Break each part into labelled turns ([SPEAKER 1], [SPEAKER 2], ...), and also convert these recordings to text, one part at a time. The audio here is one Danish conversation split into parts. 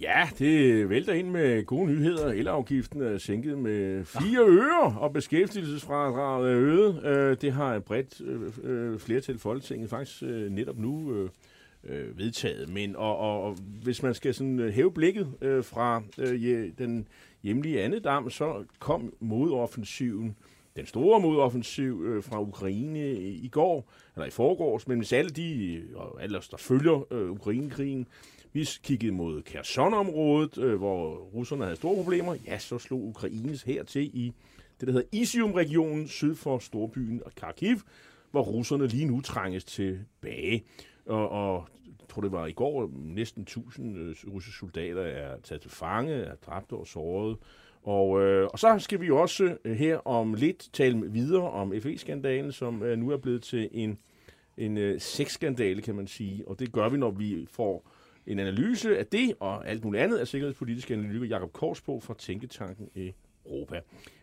[SPEAKER 1] Ja, det vælter ind med gode nyheder. Elafgiften er sænket med 4 øre, og beskæftigelsesfradraget er øget. Øh, Det har et bredt øh, øh, flertal i Folketinget faktisk netop nu vedtaget. Men og, og, og hvis man skal sådan hæve blikket fra den hjemlige andedam, så kom modoffensiven, den store modoffensiv øh, fra Ukraine i, i går, eller i forgårs, men hvis alle de, og alle os, der følger øh, Ukrainekrigen, vi kiggede mod Kherson-området, øh, hvor russerne havde store problemer. Ja, så slog Ukraines hertil i det, der hedder Isium-regionen syd for storbyen Kharkiv, hvor russerne lige nu trænges tilbage. Og, og jeg tror, det var i går, næsten 1000 øh, russiske soldater er taget til fange, er dræbt og såret. Og, øh, og så skal vi jo også øh, her om lidt tale videre om FE-skandalen, som øh, nu er blevet til en, en øh, sexskandale, kan man sige. Og det gør vi, når vi får en analyse af det og alt muligt andet af sikkerhedspolitiske analytiker Jakob Korsbo fra Tænketanken Europa.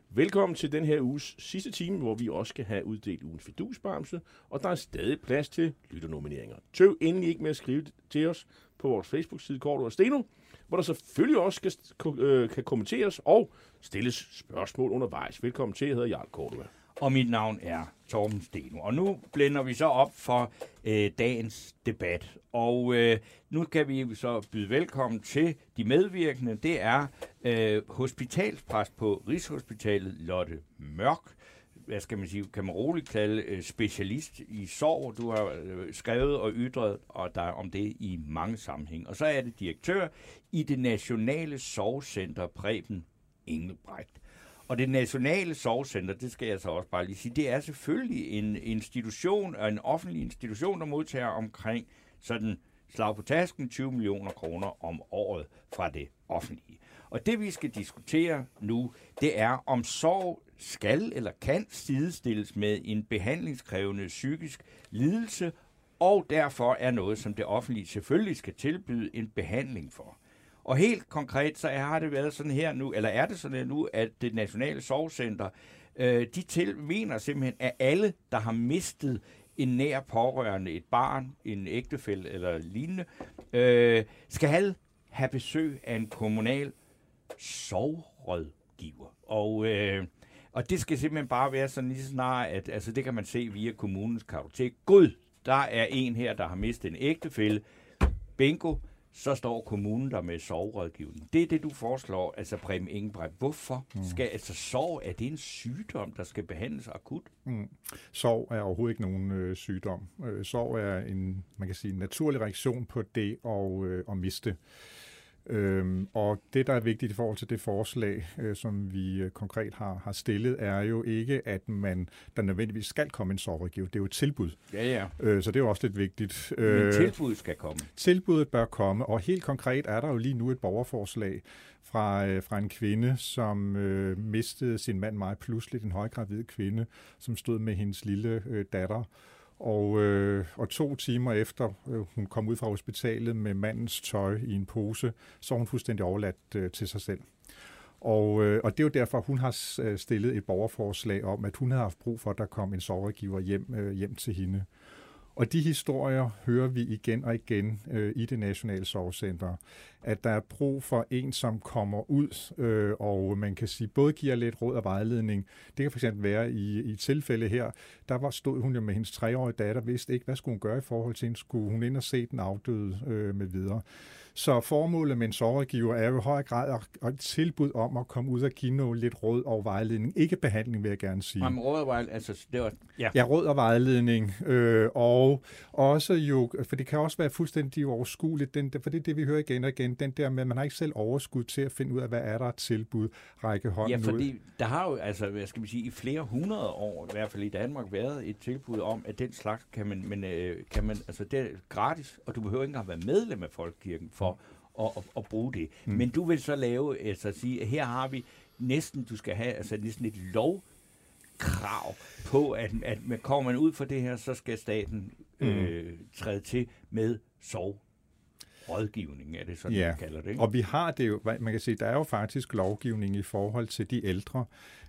[SPEAKER 1] Velkommen til den her uges sidste time, hvor vi også skal have uddelt ugen fidusbamse, og der er stadig plads til lytternomineringer. Tøv endelig ikke med at skrive til os på vores Facebook-side Korto og Steno, hvor der selvfølgelig også skal, øh, kan kommenteres og stilles spørgsmål undervejs. Velkommen til, jeg hedder Jarl Kortua
[SPEAKER 2] og mit navn er Torben Steno. Og nu blænder vi så op for øh, dagens debat. Og øh, nu kan vi så byde velkommen til de medvirkende. Det er øh, hospitalspræst på Rigshospitalet Lotte Mørk. Hvad skal man sige, kan man roligt kalde øh, specialist i sorg. Du har øh, skrevet og ytret og der om det i mange sammenhæng. Og så er det direktør i det nationale sorgcenter Preben Engelbrecht. Og det nationale sorgcenter, det skal jeg så også bare lige sige, det er selvfølgelig en institution, en offentlig institution, der modtager omkring sådan slag på tasken 20 millioner kroner om året fra det offentlige. Og det vi skal diskutere nu, det er om sorg skal eller kan sidestilles med en behandlingskrævende psykisk lidelse, og derfor er noget, som det offentlige selvfølgelig skal tilbyde en behandling for. Og helt konkret, så har det været sådan her nu, eller er det sådan her nu, at det nationale sorgcenter, øh, de til, mener simpelthen, at alle, der har mistet en nær pårørende, et barn, en ægtefælle eller lignende, øh, skal have besøg af en kommunal sorgrådgiver. Og, øh, og det skal simpelthen bare være sådan lige så snart, at altså, det kan man se via kommunens kartotek. Gud, der er en her, der har mistet en ægtefælle. Bingo, så står kommunen der med sorgrådgivning. Det er det, du foreslår, altså Preben Ingebrecht. Hvorfor skal, altså sorg, er det en sygdom, der skal behandles akut?
[SPEAKER 3] Mm. Sorg er overhovedet ikke nogen øh, sygdom. Øh, sorg er en, man kan sige, en naturlig reaktion på det at, øh, at miste. Øhm, og det, der er vigtigt i forhold til det forslag, øh, som vi øh, konkret har, har stillet, er jo ikke, at man der nødvendigvis skal komme en sorgrådgiver. Det er jo et tilbud.
[SPEAKER 2] Ja, ja.
[SPEAKER 3] Øh, så det er jo også lidt vigtigt.
[SPEAKER 2] Men tilbuddet skal komme.
[SPEAKER 3] Tilbuddet bør komme, og helt konkret er der jo lige nu et borgerforslag fra, øh, fra en kvinde, som øh, mistede sin mand meget pludseligt, en højgravid kvinde, som stod med hendes lille øh, datter. Og, øh, og to timer efter øh, hun kom ud fra hospitalet med mandens tøj i en pose, så hun fuldstændig overladt øh, til sig selv. Og, øh, og det er jo derfor, hun har øh, stillet et borgerforslag om, at hun havde haft brug for, at der kom en sorgrådgiver hjem, øh, hjem til hende. Og de historier hører vi igen og igen øh, i det nationale sorgcenter, at der er brug for en, som kommer ud, øh, og man kan sige, både giver lidt råd og vejledning. Det kan fx være i, i et tilfælde her, der var, stod hun jo med hendes treårige datter, vidste ikke, hvad skulle hun gøre i forhold til hende, skulle hun ind og se den afdøde øh, med videre. Så formålet med en sorgrådgiver er jo i høj grad at, at et tilbud om at komme ud og give noget lidt råd og vejledning. Ikke behandling, vil jeg gerne sige.
[SPEAKER 2] Jamen, rådvejl, altså, det var, ja.
[SPEAKER 3] Ja, råd og vejledning, øh, og også jo, for det kan også være fuldstændig uoverskueligt, den, for det er det, vi hører igen og igen, den der med, at man har ikke selv overskud til at finde ud af, hvad er der et tilbud, række
[SPEAKER 2] Ja,
[SPEAKER 3] hånden ud.
[SPEAKER 2] fordi der har jo, altså, hvad skal man sige, i flere hundrede år, i hvert fald i Danmark, været et tilbud om, at den slags kan man, men, øh, kan man altså det er gratis, og du behøver ikke engang være medlem af Folkekirken for at, at, at bruge det. Mm. Men du vil så lave, altså sige, at her har vi næsten, du skal have altså næsten et lov krav på, at, at kommer man ud for det her, så skal staten øh, træde til med sov rådgivning, er det sådan, ja. man kalder det? Ikke?
[SPEAKER 3] og vi har det jo, man kan sige, der er jo faktisk lovgivning i forhold til de ældre.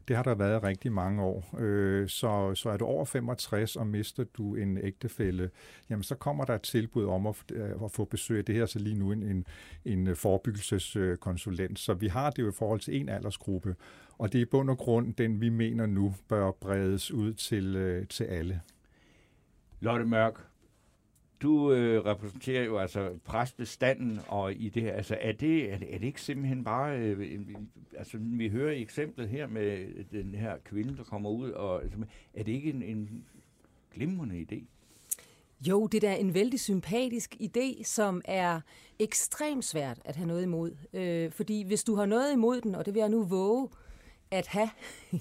[SPEAKER 3] Det har der været rigtig mange år. Øh, så, så er du over 65 og mister du en ægtefælle, jamen så kommer der et tilbud om at, at få besøg af det her, så lige nu en, en, en forebyggelseskonsulent. Så vi har det jo i forhold til en aldersgruppe, og det er i bund og grund den, vi mener nu bør bredes ud til, øh, til alle.
[SPEAKER 2] Lotte Mørk, du øh, repræsenterer jo altså præstestanden, og i det her, altså er det, er det, er det ikke simpelthen bare, øh, altså vi hører eksemplet her med den her kvinde, der kommer ud, og altså, er det ikke en, en glimrende idé?
[SPEAKER 4] Jo, det er da en vældig sympatisk idé, som er ekstremt svært at have noget imod. Øh, fordi hvis du har noget imod den, og det vil jeg nu våge at have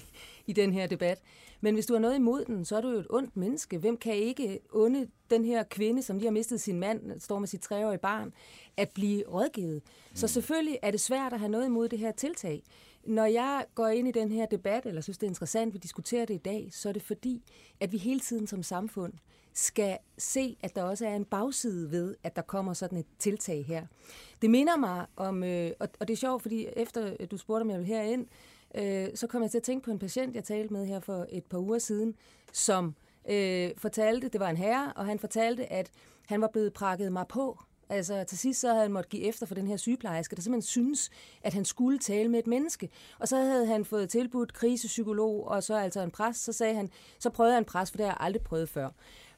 [SPEAKER 4] i den her debat, men hvis du har noget imod den, så er du jo et ondt menneske. Hvem kan ikke onde den her kvinde, som lige har mistet sin mand, står med sit treårige barn, at blive rådgivet? Så mm. selvfølgelig er det svært at have noget imod det her tiltag. Når jeg går ind i den her debat, eller synes, det er interessant, at vi diskuterer det i dag, så er det fordi, at vi hele tiden som samfund skal se, at der også er en bagside ved, at der kommer sådan et tiltag her. Det minder mig om, øh, og det er sjovt, fordi efter du spurgte, om jeg vil herind, øh, så kom jeg til at tænke på en patient, jeg talte med her for et par uger siden, som øh, fortalte, det var en herre, og han fortalte, at han var blevet prakket mig på. Altså til sidst så havde han måttet give efter for den her sygeplejerske, der simpelthen synes, at han skulle tale med et menneske. Og så havde han fået tilbudt krisepsykolog, og så altså en præst, så sagde han, så prøvede han en præst, for det har jeg aldrig prøvet før.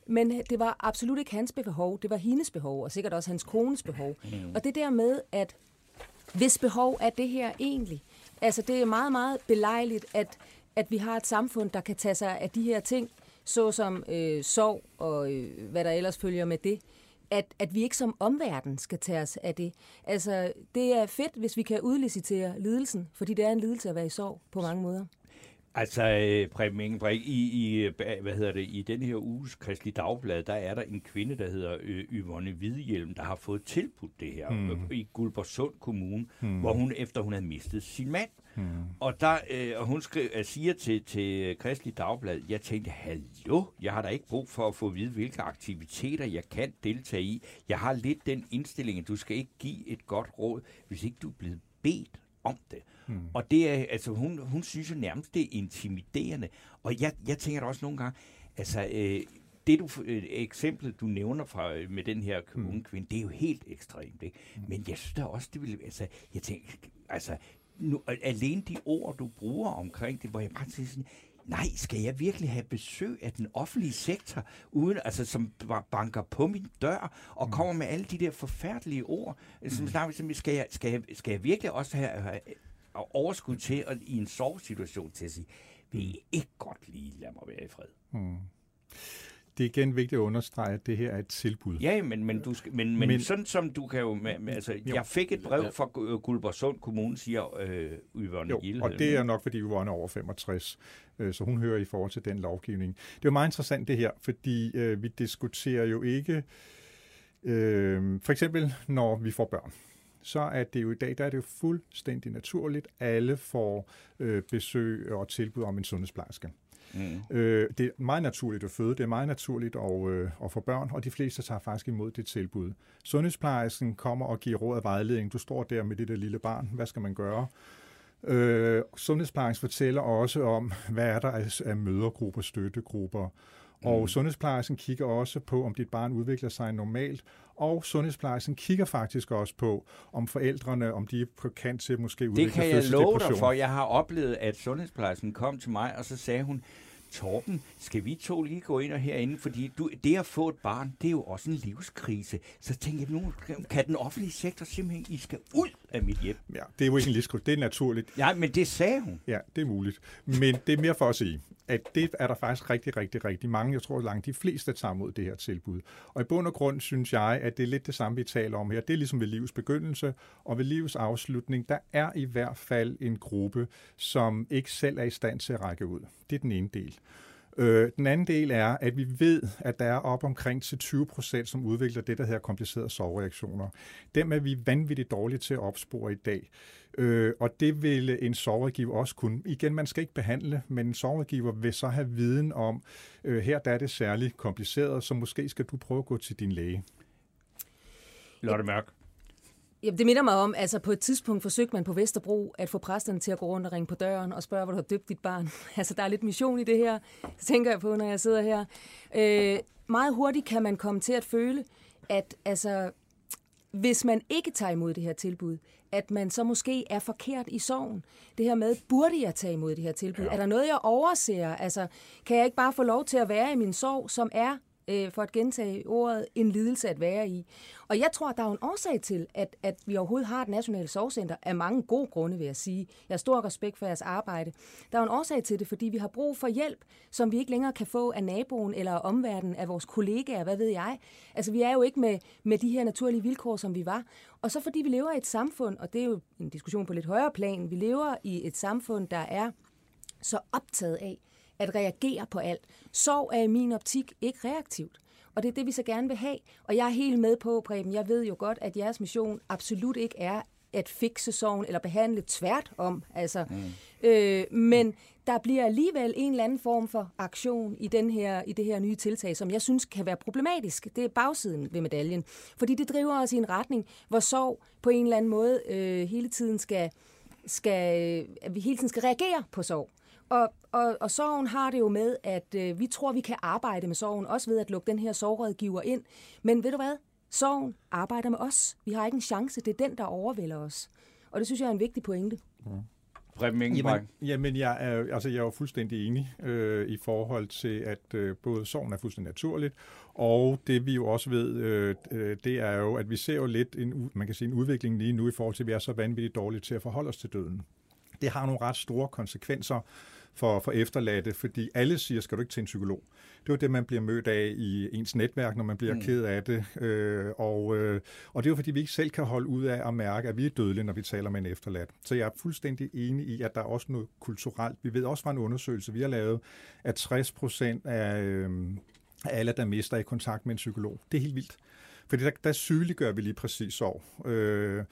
[SPEAKER 4] Men det var absolut ikke hans behov, det var hendes behov, og sikkert også hans kones behov. Og det der med, at hvis behov er det her egentlig, Altså, det er meget, meget belejligt, at, at vi har et samfund, der kan tage sig af de her ting, såsom øh, sorg og øh, hvad der ellers følger med det, at, at vi ikke som omverden skal tage os af det. Altså, det er fedt, hvis vi kan udlicitere lidelsen, fordi det er en lidelse at være i sorg på mange måder.
[SPEAKER 2] Altså, øh, Preben Ingebrigt, i, i, hvad hedder det, i den her uges Kristelig Dagblad, der er der en kvinde, der hedder øh, Yvonne Hvidehjelm, der har fået tilbudt det her hmm. i Guldborgsund Kommune, hmm. hvor hun, efter hun havde mistet sin mand. Hmm. Og, der, øh, og hun skri, øh, siger til, til Kristelig Dagblad, jeg tænkte, hallo, jeg har da ikke brug for at få at vide, hvilke aktiviteter jeg kan deltage i. Jeg har lidt den indstilling, at du skal ikke give et godt råd, hvis ikke du er blevet bedt om det. Hmm. Og det er, altså, hun, hun synes jo nærmest, det er intimiderende. Og jeg, jeg tænker da også nogle gange, altså, øh, det du, øh, eksemplet, du nævner fra, øh, med den her hmm. unge kvinde, det er jo helt ekstremt, ikke? Hmm. Men jeg synes da også, det vil, altså, jeg tænker, altså, nu, alene de ord, du bruger omkring det, hvor jeg bare siger sådan, nej, skal jeg virkelig have besøg af den offentlige sektor, uden, altså, som banker på min dør og mm. kommer med alle de der forfærdelige ord? Som, mm. skal, jeg, skal, jeg, skal jeg virkelig også have, have overskud til at, i en sovesituation til at sige, vil I ikke godt lige lade mig være i fred? Mm
[SPEAKER 3] det er igen vigtigt at understrege, at det her er et tilbud.
[SPEAKER 2] Ja, men, men, du skal, men, men, men sådan som du kan jo... Med, med, altså, jo. Jeg fik et brev fra Guldborgsund Kommune, siger øh, Yvonne jo,
[SPEAKER 3] Gilde. og det er nok, fordi Yvonne er over 65, øh, så hun hører i forhold til den lovgivning. Det er jo meget interessant det her, fordi øh, vi diskuterer jo ikke... Øh, for eksempel, når vi får børn så er det jo i dag, der er det jo fuldstændig naturligt, alle får øh, besøg og tilbud om en sundhedsplejerske. Mm. Øh, det er meget naturligt at føde, det er meget naturligt at, øh, at få børn, og de fleste tager faktisk imod det tilbud. Sundhedsplejersken kommer og giver råd og vejledning. Du står der med det der lille barn, hvad skal man gøre? Øh, sundhedsplejersken fortæller også om, hvad er der af, af mødergrupper, støttegrupper, og mm. sundhedsplejersken kigger også på, om dit barn udvikler sig normalt, og sundhedsplejersken kigger faktisk også på, om forældrene, om de er på kant til måske udvikle
[SPEAKER 2] Det kan jeg love dig for. Jeg har oplevet, at sundhedsplejersken kom til mig, og så sagde hun, Torben, skal vi to lige gå ind og herinde? Fordi du, det at få et barn, det er jo også en livskrise. Så tænker jeg, nu kan den offentlige sektor simpelthen, I skal ud af mit hjem.
[SPEAKER 3] Ja, det er jo ikke en livskrise, det er naturligt.
[SPEAKER 2] Ja, men det sagde hun.
[SPEAKER 3] Ja, det er muligt. Men det er mere for at sige, at det er der faktisk rigtig, rigtig, rigtig mange. Jeg tror langt de fleste tager mod det her tilbud. Og i bund og grund synes jeg, at det er lidt det samme, vi taler om her. Det er ligesom ved livets begyndelse, og ved livets afslutning, der er i hvert fald en gruppe, som ikke selv er i stand til at række ud. Det er den ene del. Øh, den anden del er, at vi ved, at der er op omkring til 20 procent, som udvikler det, der hedder komplicerede sovreaktioner. Dem er vi vanvittigt dårlige til at opspore i dag. Øh, og det vil en sovregiver også kunne. Igen, man skal ikke behandle, men en sovregiver vil så have viden om, øh, her der er det særligt kompliceret, så måske skal du prøve at gå til din læge.
[SPEAKER 2] Lotte Mørk.
[SPEAKER 4] Jamen, det minder mig om, altså på et tidspunkt forsøgte man på Vesterbro at få præsterne til at gå rundt og ringe på døren og spørge, hvor du har døbt dit barn. altså, der er lidt mission i det her, det tænker jeg på, når jeg sidder her. Øh, meget hurtigt kan man komme til at føle, at altså, hvis man ikke tager imod det her tilbud, at man så måske er forkert i sorgen. Det her med, burde jeg tage imod det her tilbud? Ja. Er der noget, jeg overser? Altså, kan jeg ikke bare få lov til at være i min sorg, som er øh, for at gentage ordet, en lidelse at være i. Og jeg tror, at der er en årsag til, at, at vi overhovedet har et nationalt sorgcenter, af mange gode grunde, vil jeg sige. Jeg har stor respekt for jeres arbejde. Der er en årsag til det, fordi vi har brug for hjælp, som vi ikke længere kan få af naboen eller omverdenen, af vores kollegaer, hvad ved jeg. Altså, vi er jo ikke med, med de her naturlige vilkår, som vi var. Og så fordi vi lever i et samfund, og det er jo en diskussion på lidt højere plan, vi lever i et samfund, der er så optaget af, at reagere på alt. Sorg er i min optik ikke reaktivt. Og det er det, vi så gerne vil have. Og jeg er helt med på, Preben, jeg ved jo godt, at jeres mission absolut ikke er at fikse sorgen eller behandle tvært om. Altså, mm. øh, men der bliver alligevel en eller anden form for aktion i, den her, i det her nye tiltag, som jeg synes kan være problematisk. Det er bagsiden ved medaljen. Fordi det driver os i en retning, hvor sorg på en eller anden måde øh, hele tiden skal, skal, at vi hele tiden skal reagere på sorg. Og, og, og sorgen har det jo med, at øh, vi tror, vi kan arbejde med sorgen, også ved at lukke den her sorgrådgiver ind. Men ved du hvad? Sorgen arbejder med os. Vi har ikke en chance. Det er den, der overvælder os. Og det synes jeg er en vigtig pointe. Mm.
[SPEAKER 3] Jamen, jamen jeg, er, altså jeg er jo fuldstændig enig øh, i forhold til, at øh, både sorgen er fuldstændig naturligt, og det vi jo også ved, øh, øh, det er jo, at vi ser jo lidt en, man kan sige, en udvikling lige nu i forhold til, at vi er så vanvittigt dårlige til at forholde os til døden. Det har nogle ret store konsekvenser for, for efterladte, fordi alle siger, skal du ikke til en psykolog? Det er jo det, man bliver mødt af i ens netværk, når man bliver mm. ked af det. Øh, og, øh, og det er jo fordi, vi ikke selv kan holde ud af at mærke, at vi er dødelige, når vi taler med en efterladt. Så jeg er fuldstændig enig i, at der er også noget kulturelt. Vi ved også fra en undersøgelse, vi har lavet, at 60 procent af, øh, alle, der mister i kontakt med en psykolog, det er helt vildt. Fordi der, der sygeliggør vi lige præcis sorg. Øh,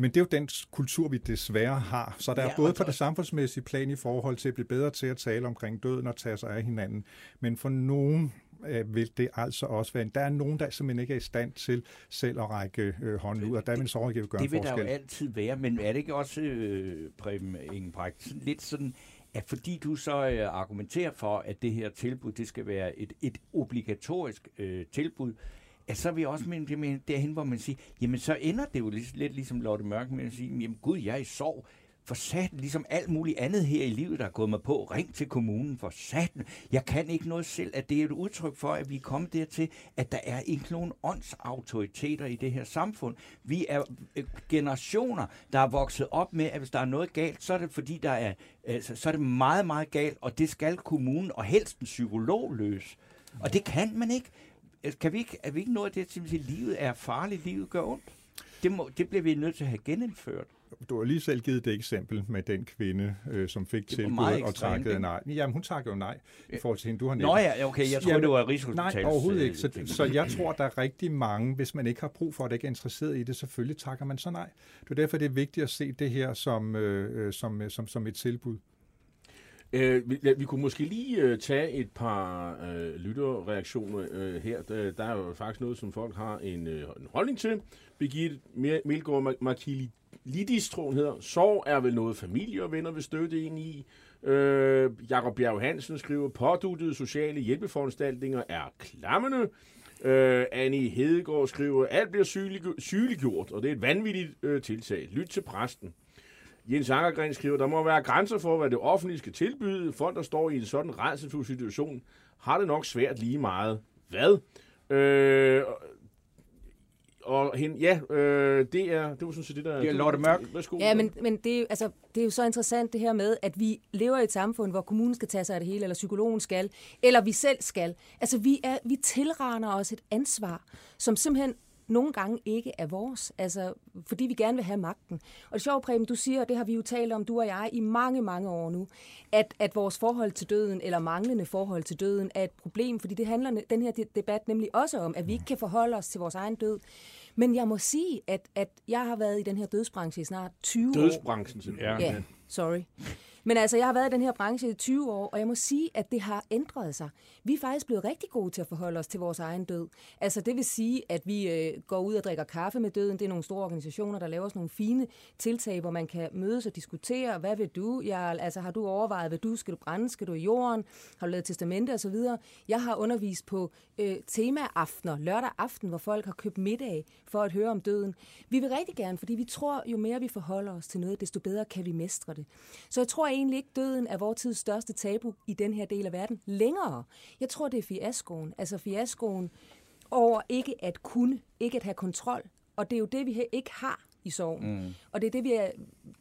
[SPEAKER 3] men det er jo den kultur, vi desværre har. Så der er ja, både på det samfundsmæssige plan i forhold til at blive bedre til at tale omkring døden og tage sig af hinanden. Men for nogen øh, vil det altså også være. Der er nogen, der simpelthen ikke er i stand til selv at række øh, hånden ud, og der vil en sovegiver gøre
[SPEAKER 2] Det
[SPEAKER 3] vil der
[SPEAKER 2] jo altid være, men er det ikke også, øh, Preben Ingebrecht, lidt sådan, at fordi du så øh, argumenterer for, at det her tilbud, det skal være et, et obligatorisk øh, tilbud, at så er vi også med, med derhen, hvor man siger, jamen så ender det jo lidt, lidt ligesom Lotte Mørk med at sige, jamen gud, jeg er i sorg. For satan, ligesom alt muligt andet her i livet, der er gået mig på, ring til kommunen, for satan. Jeg kan ikke noget selv, at det er et udtryk for, at vi er kommet dertil, at der er ikke nogen åndsautoriteter i det her samfund. Vi er øh, generationer, der er vokset op med, at hvis der er noget galt, så er det fordi, der er, altså, så er det meget, meget galt, og det skal kommunen og helst en psykolog løse. Og det kan man ikke. Øh, kan vi ikke, er vi ikke nået det til, at livet er farligt, livet gør ondt? Det, må, det bliver vi nødt til at have genindført.
[SPEAKER 3] Du har lige selv givet det eksempel med den kvinde, øh, som fik tilbud og takkede nej. Jamen, hun takkede jo nej i forhold til hende. Du har
[SPEAKER 2] Nå ja, okay, jeg tror, Jamen, det var Rigshospitalets...
[SPEAKER 3] Nej, overhovedet ikke. Så, så jeg tror, der er rigtig mange, hvis man ikke har brug for det, ikke er interesseret i det, selvfølgelig takker man så nej. Det er derfor, det er vigtigt at se det her som, øh, øh som, som, som et tilbud.
[SPEAKER 1] Øh, vi, vi kunne måske lige øh, tage et par øh, lytterreaktioner øh, her. Der, der er jo faktisk noget, som folk har en, øh, en holdning til. Birgitte Melgaard Markilidis, tror hun hedder. Sorg er vel noget familie og venner vil støtte ind i. Øh, Jakob Bjerg Hansen skriver, påduttede sociale hjælpeforanstaltninger er klammende. Øh, Annie Hedegaard skriver, alt bliver sygeliggjort, og det er et vanvittigt øh, tiltag. Lyt til præsten. Jens Ankergren skriver, der må være grænser for, hvad det offentlige skal tilbyde. Folk, der står i en sådan redselsfuld situation, har det nok svært lige meget. Hvad? Øh, og hen, ja, øh, det er det var sådan set det der.
[SPEAKER 2] Det er Lotte Mørk.
[SPEAKER 4] Værsgo. Ja, men, men det, er, altså, det er jo så interessant det her med, at vi lever i et samfund, hvor kommunen skal tage sig af det hele, eller psykologen skal, eller vi selv skal. Altså vi, er, vi tilraner os et ansvar, som simpelthen nogle gange ikke er vores, altså fordi vi gerne vil have magten. Og det sjove, Preben, du siger, og det har vi jo talt om, du og jeg, i mange, mange år nu, at, at vores forhold til døden, eller manglende forhold til døden, er et problem, fordi det handler den her debat nemlig også om, at vi ikke kan forholde os til vores egen død. Men jeg må sige, at, at jeg har været i den her dødsbranche i snart 20
[SPEAKER 1] år. Dødsbranchen, simpelthen.
[SPEAKER 4] Ja, sorry. Men altså, jeg har været i den her branche i 20 år, og jeg må sige, at det har ændret sig. Vi er faktisk blevet rigtig gode til at forholde os til vores egen død. Altså, det vil sige, at vi øh, går ud og drikker kaffe med døden. Det er nogle store organisationer, der laver sådan nogle fine tiltag, hvor man kan mødes og diskutere, hvad vil du? Jeg, altså, har du overvejet, hvad du? Skal du brænde? Skal du i jorden? Har du lavet testamente osv.? Jeg har undervist på øh, temaaftener, lørdag aften, hvor folk har købt middag for at høre om døden. Vi vil rigtig gerne, fordi vi tror, jo mere vi forholder os til noget, desto bedre kan vi mestre det. Så jeg tror egentlig ikke, døden er vores tids største tabu i den her del af verden længere. Jeg tror, det er fiaskoen. Altså fiaskoen over ikke at kunne, ikke at have kontrol. Og det er jo det, vi ikke har i sorgen. Mm. Og det er det, vi er,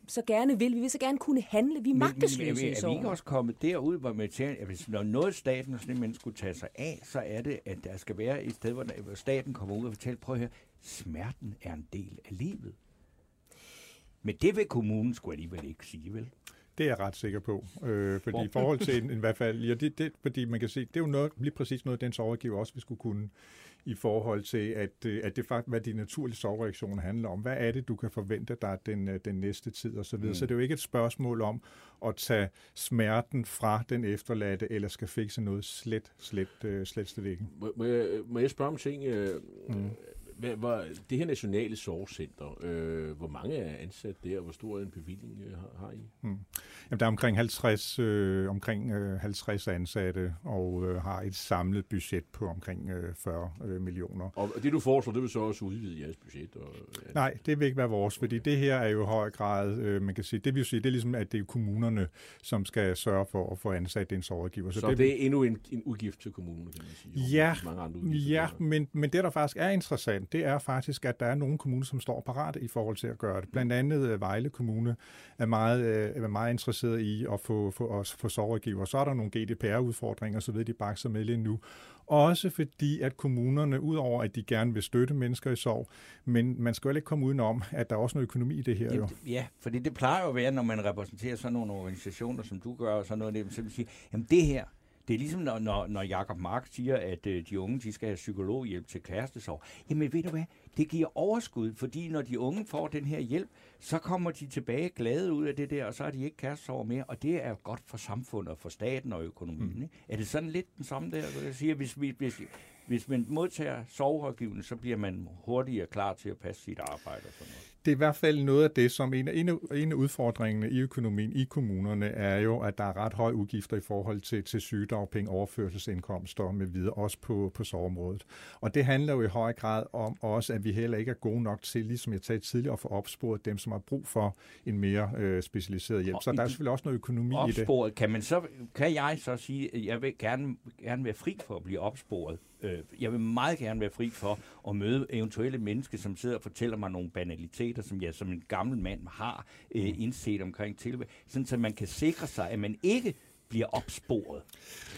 [SPEAKER 4] så gerne vil. Vi vil så gerne kunne handle. Vi er magtesløse
[SPEAKER 2] men, men,
[SPEAKER 4] i sorgen.
[SPEAKER 2] Er vi ikke også kommet derud, hvor man tænker, at hvis når noget staten simpelthen skulle tage sig af, så er det, at der skal være et sted, hvor staten kommer ud og fortæller, prøv at høre, smerten er en del af livet. Men det vil kommunen skulle alligevel ikke sige, vel?
[SPEAKER 3] Det er jeg ret sikker på. Øh, fordi i forhold til en, i hvert fald, ja, det, det, fordi man kan se, det er jo noget, lige præcis noget, den sovegiver også vi skulle kunne i forhold til, at, øh, at det faktisk, hvad de naturlige sovereaktioner handler om. Hvad er det, du kan forvente dig den, øh, den næste tid og så videre. Mm. Så det er jo ikke et spørgsmål om at tage smerten fra den efterladte, eller skal fikse noget slet, slet, slet, slet, slet ikke.
[SPEAKER 1] Må, må, jeg, må jeg spørge om ting? Mm hvad, hvor, det her nationale sorgcenter, øh, hvor mange er ansat der, og hvor stor en bevilling øh, har, har I? Hmm.
[SPEAKER 3] Jamen, der er omkring 50, øh, omkring, øh, 50 ansatte, og øh, har et samlet budget på omkring øh, 40 øh, millioner.
[SPEAKER 1] Og det, du foreslår, det vil så også udvide jeres budget? Og,
[SPEAKER 3] ja. Nej, det vil ikke være vores, fordi det her er jo i høj grad, øh, man kan sige, det vil sige, det er ligesom, at det er kommunerne, som skal sørge for at få ansat en sorggiver.
[SPEAKER 1] Så, så det, det er endnu en, en udgift til kommunen, kan man sige?
[SPEAKER 3] Ja, mange andre ja men, men det, der faktisk er interessant, det er faktisk, at der er nogle kommuner, som står parat i forhold til at gøre det. Blandt andet øh, Vejle Kommune er meget, øh, er meget interesseret i at få, få, at få sovregiver. Så er der nogle GDPR-udfordringer, så ved de bakser med lige nu. Også fordi, at kommunerne, udover at de gerne vil støtte mennesker i sorg, men man skal jo ikke komme udenom, at der er også noget økonomi i det her.
[SPEAKER 2] Jo. Ja, fordi det plejer jo at være, når man repræsenterer sådan nogle organisationer, som du gør, og sådan noget, så vil sige, jamen det her, det er ligesom, når, når, når Jacob Mark siger, at øh, de unge de skal have psykologhjælp til kærestesorg. Jamen ved du hvad, det giver overskud, fordi når de unge får den her hjælp, så kommer de tilbage glade ud af det der, og så har de ikke kærestesorg mere, og det er godt for samfundet, og for staten og økonomien. Mm. Ikke? Er det sådan lidt den samme der, vil jeg sige, hvis, hvis, hvis man modtager soverådgivning, så bliver man hurtigere klar til at passe sit arbejde og sådan noget
[SPEAKER 3] det er i hvert fald noget af det, som en af, en af udfordringene i økonomien i kommunerne er jo, at der er ret høje udgifter i forhold til, til sygedagpenge, overførselsindkomster med videre, også på, på sovområdet. Og det handler jo i høj grad om også, at vi heller ikke er gode nok til, ligesom jeg sagde tidligere, at få opsporet dem, som har brug for en mere øh, specialiseret hjælp. Så der er selvfølgelig også noget økonomi
[SPEAKER 2] opsporet,
[SPEAKER 3] i det.
[SPEAKER 2] Kan, man så, kan jeg så sige, at jeg vil gerne, gerne være fri for at blive opsporet? Øh, jeg vil meget gerne være fri for at møde eventuelle mennesker, som sidder og fortæller mig nogle banaliteter, som jeg som en gammel mand har øh, mm. indset omkring tilværet, sådan så man kan sikre sig, at man ikke bliver opsporet.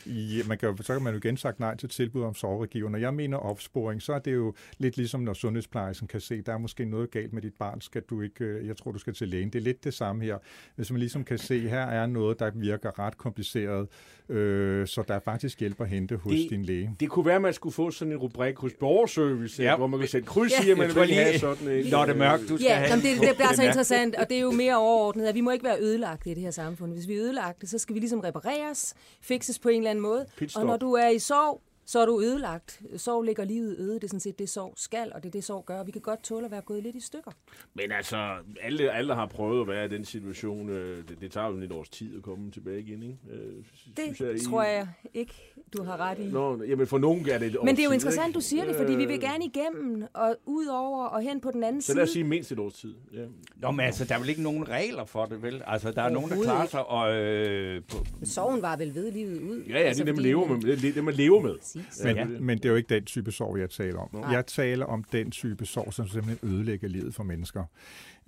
[SPEAKER 3] Ja, man kan, så kan man jo igen sagt nej til tilbud om soveregiver. Når jeg mener opsporing, så er det jo lidt ligesom, når sundhedsplejersken kan se, der er måske noget galt med dit barn, skal du ikke, øh, jeg tror, du skal til lægen. Det er lidt det samme her. Hvis man ligesom kan se, her er noget, der virker ret kompliceret, øh, så der er faktisk hjælp at hente hos
[SPEAKER 1] det,
[SPEAKER 3] din læge.
[SPEAKER 1] Det kunne være, at man skulle få sådan en rubrik hos borgerservice, ja. hvor man kan sætte kryds i, at man vil have sådan en...
[SPEAKER 2] Lotte Mørk, du skal
[SPEAKER 4] ja,
[SPEAKER 2] have...
[SPEAKER 4] det, det bliver så interessant, og det er jo mere overordnet, at vi må ikke være ødelagt i det her samfund. Hvis vi er ødelagte, så skal vi ligesom repareres, fikses på en eller anden måde. Pitstop. Og når du er i sorg, så er du ødelagt. Sorg ligger livet øde. Det er sådan set det, sorg skal, og det er det, sorg gør. Vi kan godt tåle at være gået lidt i stykker.
[SPEAKER 1] Men altså, alle, alle har prøvet at være i den situation. Øh, det, det tager jo et års tid at komme tilbage igen, ikke? Øh,
[SPEAKER 4] det jeg, tror jeg ikke, du har ret i.
[SPEAKER 1] Nå, jamen for nogen er det et
[SPEAKER 4] Men det er jo
[SPEAKER 1] tid,
[SPEAKER 4] interessant,
[SPEAKER 1] ikke?
[SPEAKER 4] du siger det, fordi vi vil gerne igennem og ud over og hen på den anden
[SPEAKER 1] side. Så lad os sige mindst et års tid. Ja.
[SPEAKER 2] Nå, men altså, der er vel ikke nogen regler for det, vel? Altså, der er nogen, der klarer sig og... Øh,
[SPEAKER 4] på... Sorgen var vel ved livet ud.
[SPEAKER 1] Ja, ja, altså, det er det, man lever med. Det, det, man lever med.
[SPEAKER 4] Præcis.
[SPEAKER 3] Men,
[SPEAKER 2] Ja.
[SPEAKER 3] ja. men det er jo ikke den type sorg, jeg taler om.
[SPEAKER 4] Nej.
[SPEAKER 3] Jeg taler om den type sorg, som simpelthen ødelægger livet for mennesker.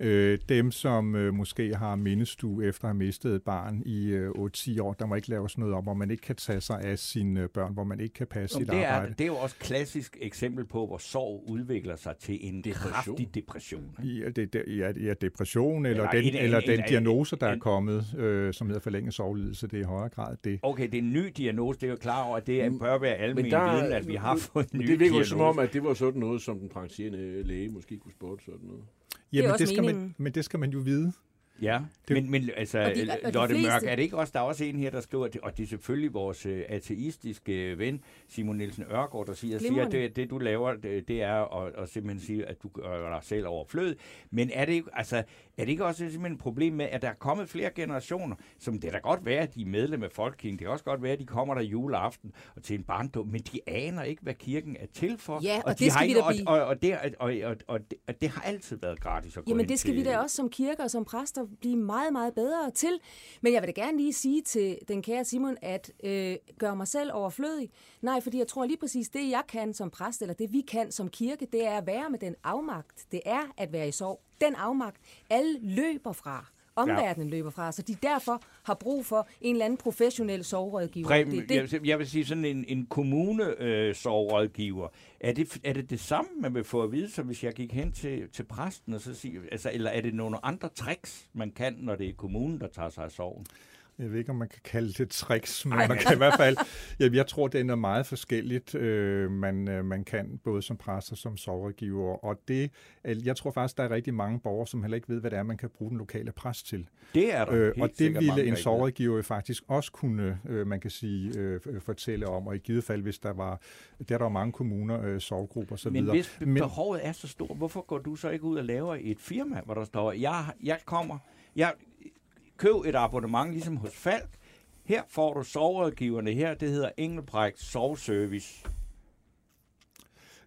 [SPEAKER 3] Øh, dem, som øh, måske har mindestue efter at have mistet et barn i øh, 8-10 år, der må ikke laves noget om, hvor man ikke kan tage sig af sine øh, børn, hvor man ikke kan passe sit
[SPEAKER 2] det, er,
[SPEAKER 3] arbejde.
[SPEAKER 2] det er jo også et klassisk eksempel på, hvor sorg udvikler sig til en
[SPEAKER 1] Depression.
[SPEAKER 2] kraftig depression.
[SPEAKER 3] Ja, det, det, ja, ja, depression, eller
[SPEAKER 2] Ja,
[SPEAKER 3] den,
[SPEAKER 2] en-
[SPEAKER 3] eller
[SPEAKER 2] en-
[SPEAKER 3] den
[SPEAKER 2] en-
[SPEAKER 3] diagnose, der er
[SPEAKER 2] en-
[SPEAKER 3] kommet, øh, som hedder forlænget sovelidelse, det er i højere grad det.
[SPEAKER 2] Okay, det er en ny diagnose. Det er jo klar over, at det er- bør være almen
[SPEAKER 1] der-
[SPEAKER 2] viden, at vi har fået en
[SPEAKER 1] Men
[SPEAKER 2] ny
[SPEAKER 1] det virker jo
[SPEAKER 2] diagnose.
[SPEAKER 1] som om, at det var sådan noget, som den praktiserende læge måske kunne spotte sådan noget.
[SPEAKER 3] Jamen,
[SPEAKER 4] også
[SPEAKER 3] det skal man, men det skal man jo vide.
[SPEAKER 2] Ja,
[SPEAKER 3] Det-
[SPEAKER 2] men, men altså,
[SPEAKER 4] Og de- og
[SPEAKER 2] Lotte
[SPEAKER 4] fleste-
[SPEAKER 2] Mørk, er det ikke også, der er også en her, der skriver, det- og det er selvfølgelig vores øh, ateistiske ven, Simon Nielsen Ørgaard, der siger, siger at
[SPEAKER 4] Glimrende.
[SPEAKER 2] det, det, du laver, det, det er at, at simpelthen sige, at du gør dig selv overflød. Men er det, ikke, altså, er det ikke også simpelthen et problem med, at der er kommet flere generationer, som det da godt være, at de er medlem af Folkekirken, det kan også godt være, at de kommer der juleaften og til en barndom, men de aner ikke, hvad kirken er til for.
[SPEAKER 4] Ja, og
[SPEAKER 2] de
[SPEAKER 4] det
[SPEAKER 2] har
[SPEAKER 4] skal vi da
[SPEAKER 2] og,
[SPEAKER 4] blive.
[SPEAKER 2] og, og, det, og, og, og, det, og det har altid været gratis at gå
[SPEAKER 4] Jamen det skal
[SPEAKER 2] til,
[SPEAKER 4] vi da også som kirker og som præster blive meget, meget bedre til. Men jeg vil da gerne lige sige til den kære Simon, at øh, gøre mig selv overflødig. Nej, fordi jeg tror lige præcis, det jeg kan som præst, eller det vi kan som kirke, det er at være med den afmagt. Det er at være i sorg. Den afmagt, alle løber fra. Omverdenen løber fra, så de derfor har brug for en eller anden professionel sorgrådgiver.
[SPEAKER 2] Preben,
[SPEAKER 4] det det.
[SPEAKER 2] Jeg, vil- jeg vil sige sådan en, en kommune øh, sovrådgiver. Er det, er det det samme, man vil få at vide, så hvis jeg gik hen til, til præsten og så sige, altså, eller er det nogle andre tricks, man kan, når det er kommunen, der tager sig af sorgen?
[SPEAKER 3] Jeg ved ikke, om man kan kalde det tricks, men man kan i hvert fald... Jamen, jeg tror, det er noget meget forskelligt, øh, man, øh, man kan, både som præst og som sovrådgiver. Og det, jeg tror faktisk, der er rigtig mange borgere, som heller ikke ved, hvad det er, man kan bruge den lokale præst til.
[SPEAKER 2] Det er der
[SPEAKER 3] Øh,
[SPEAKER 2] helt
[SPEAKER 3] og det ville en jo faktisk også kunne, øh, man kan sige, øh, fortælle om, og i givet fald, hvis der var, der er der jo mange kommuner, øh, sovgrupper osv.
[SPEAKER 2] Men hvis be- behovet er så stort, hvorfor går du så ikke ud og laver et firma, hvor der står, jeg, jeg kommer, jeg køb et abonnement ligesom hos Falk, her får du sovrådgiverne her, det hedder Engelbrecht Sovservice.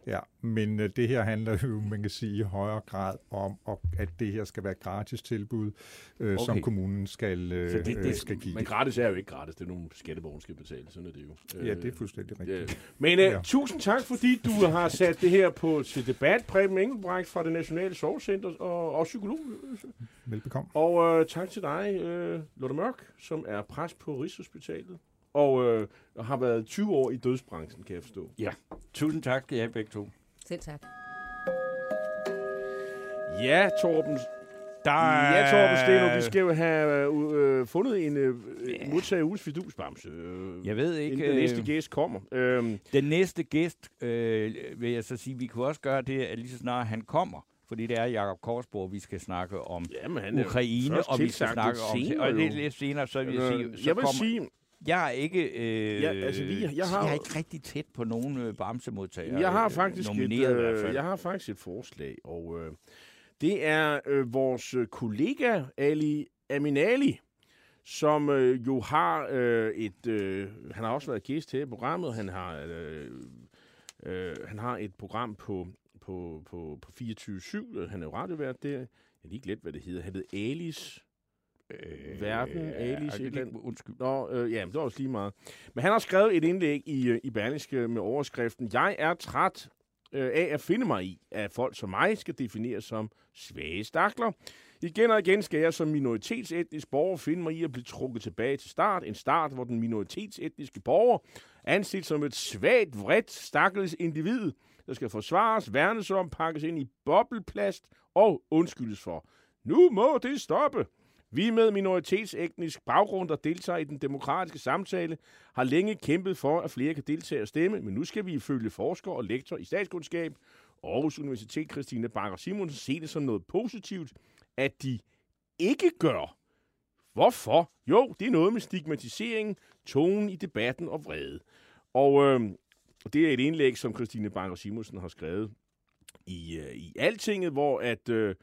[SPEAKER 3] Ja, men øh, det her handler jo, man kan sige, i højere grad om, at det her skal være et gratis tilbud, øh, okay. som kommunen skal, øh,
[SPEAKER 2] Så det- det-
[SPEAKER 3] øh, skal give.
[SPEAKER 1] Men gratis er jo ikke gratis. Det er nogle skatteborgere, skal betale. Sådan er det jo.
[SPEAKER 3] Ja, det er fuldstændig
[SPEAKER 1] Ja.
[SPEAKER 3] rigtigt.
[SPEAKER 1] Men uh,
[SPEAKER 3] Ja.
[SPEAKER 1] tusind tak, fordi du har sat det her på til debat. Preben Engelbrecht fra det Nationale Sovcenter og, og psykolog.
[SPEAKER 3] Velbekomme.
[SPEAKER 1] Og uh, tak til dig, uh, Lotte Mørk, som er præst på Rigshospitalet. Og uh, har været 20 år i dødsbranchen, kan jeg forstå.
[SPEAKER 2] Tusind tak skal I have begge to.
[SPEAKER 4] Selv tak.
[SPEAKER 1] Ja, Torben.
[SPEAKER 2] Der
[SPEAKER 1] Ja, Torben Steno, vi skal jo have uh, fundet en uh, modtage uges fidusbamse. Uh,
[SPEAKER 2] Jeg ved ikke,
[SPEAKER 1] den næste
[SPEAKER 2] øh,
[SPEAKER 1] gæst kommer. Øhm,
[SPEAKER 2] Den næste gæst, øh, vil jeg så sige, vi kunne også gøre det, at lige så snart han kommer, fordi det er Jakob Korsborg, vi skal snakke om
[SPEAKER 1] jamen, han
[SPEAKER 2] Ukraine, og vi skal snakke om...
[SPEAKER 1] senere,
[SPEAKER 2] og lidt, lidt senere, så vil jeg sige...
[SPEAKER 1] Øh,
[SPEAKER 2] Så
[SPEAKER 1] jeg vil
[SPEAKER 2] kommer,
[SPEAKER 1] sige,
[SPEAKER 2] Jeg er ikke... Øh,
[SPEAKER 1] Ja, altså, vi- jeg har-
[SPEAKER 2] jeg er ikke rigtig tæt på nogen øh, bamsemodtagere.
[SPEAKER 1] Jeg har
[SPEAKER 2] øh,
[SPEAKER 1] faktisk et,
[SPEAKER 2] hvert fald.
[SPEAKER 1] øh, jeg har faktisk et forslag, og øh, det er øh, vores øh, kollega Ali Aminali, som øh, jo har øh, et, øh, han har også været gæst her i programmet, han har, øh, øh, han har et program på, på, på, på 24-7, han er jo radiovært der, jeg har lige glemt, hvad det hedder, han hedder Alice,
[SPEAKER 2] Øh,
[SPEAKER 1] Verden, Alice, eller
[SPEAKER 2] lidt- Undskyld.
[SPEAKER 1] Nå, øh, ja, det var også lige meget. Men han har skrevet et indlæg i, øh, i Berlingske med overskriften, Jeg er træt øh, af at finde mig i, at folk som mig skal defineres som svage stakler. Igen og igen skal jeg som minoritetsetnisk borger finde mig i at blive trukket tilbage til start. En start, hvor den minoritetsetniske borger anset som et svagt, vredt, stakkels individ, der skal forsvares, værnes om, pakkes ind i bobleplast og undskyldes for. Nu må det stoppe. Vi med minoritetsetnisk baggrund, der deltager i den demokratiske samtale, har længe kæmpet for, at flere kan deltage og stemme, men nu skal vi ifølge forsker og lektor i statskundskab, Aarhus Universitet Christine Bakker Simonsen, se det som noget positivt, at de ikke gør. Hvorfor? Jo, det er noget med stigmatisering, tonen i debatten og vrede. Og øh, det er et indlæg, som Christine Bakker Simonsen har skrevet i, øh, i Altinget, hvor at... Øh,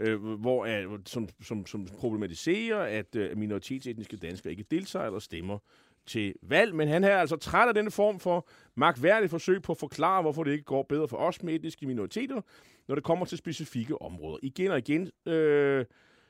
[SPEAKER 1] øh, hvor er, som, som, som problematiserer, at øh, minoritetsetniske danskere ikke deltager eller stemmer til valg. Men han er altså træt af denne form for magtværdigt forsøg på at forklare, hvorfor det ikke går bedre for os med etniske minoriteter, når det kommer til specifikke områder. Igen og igen øh,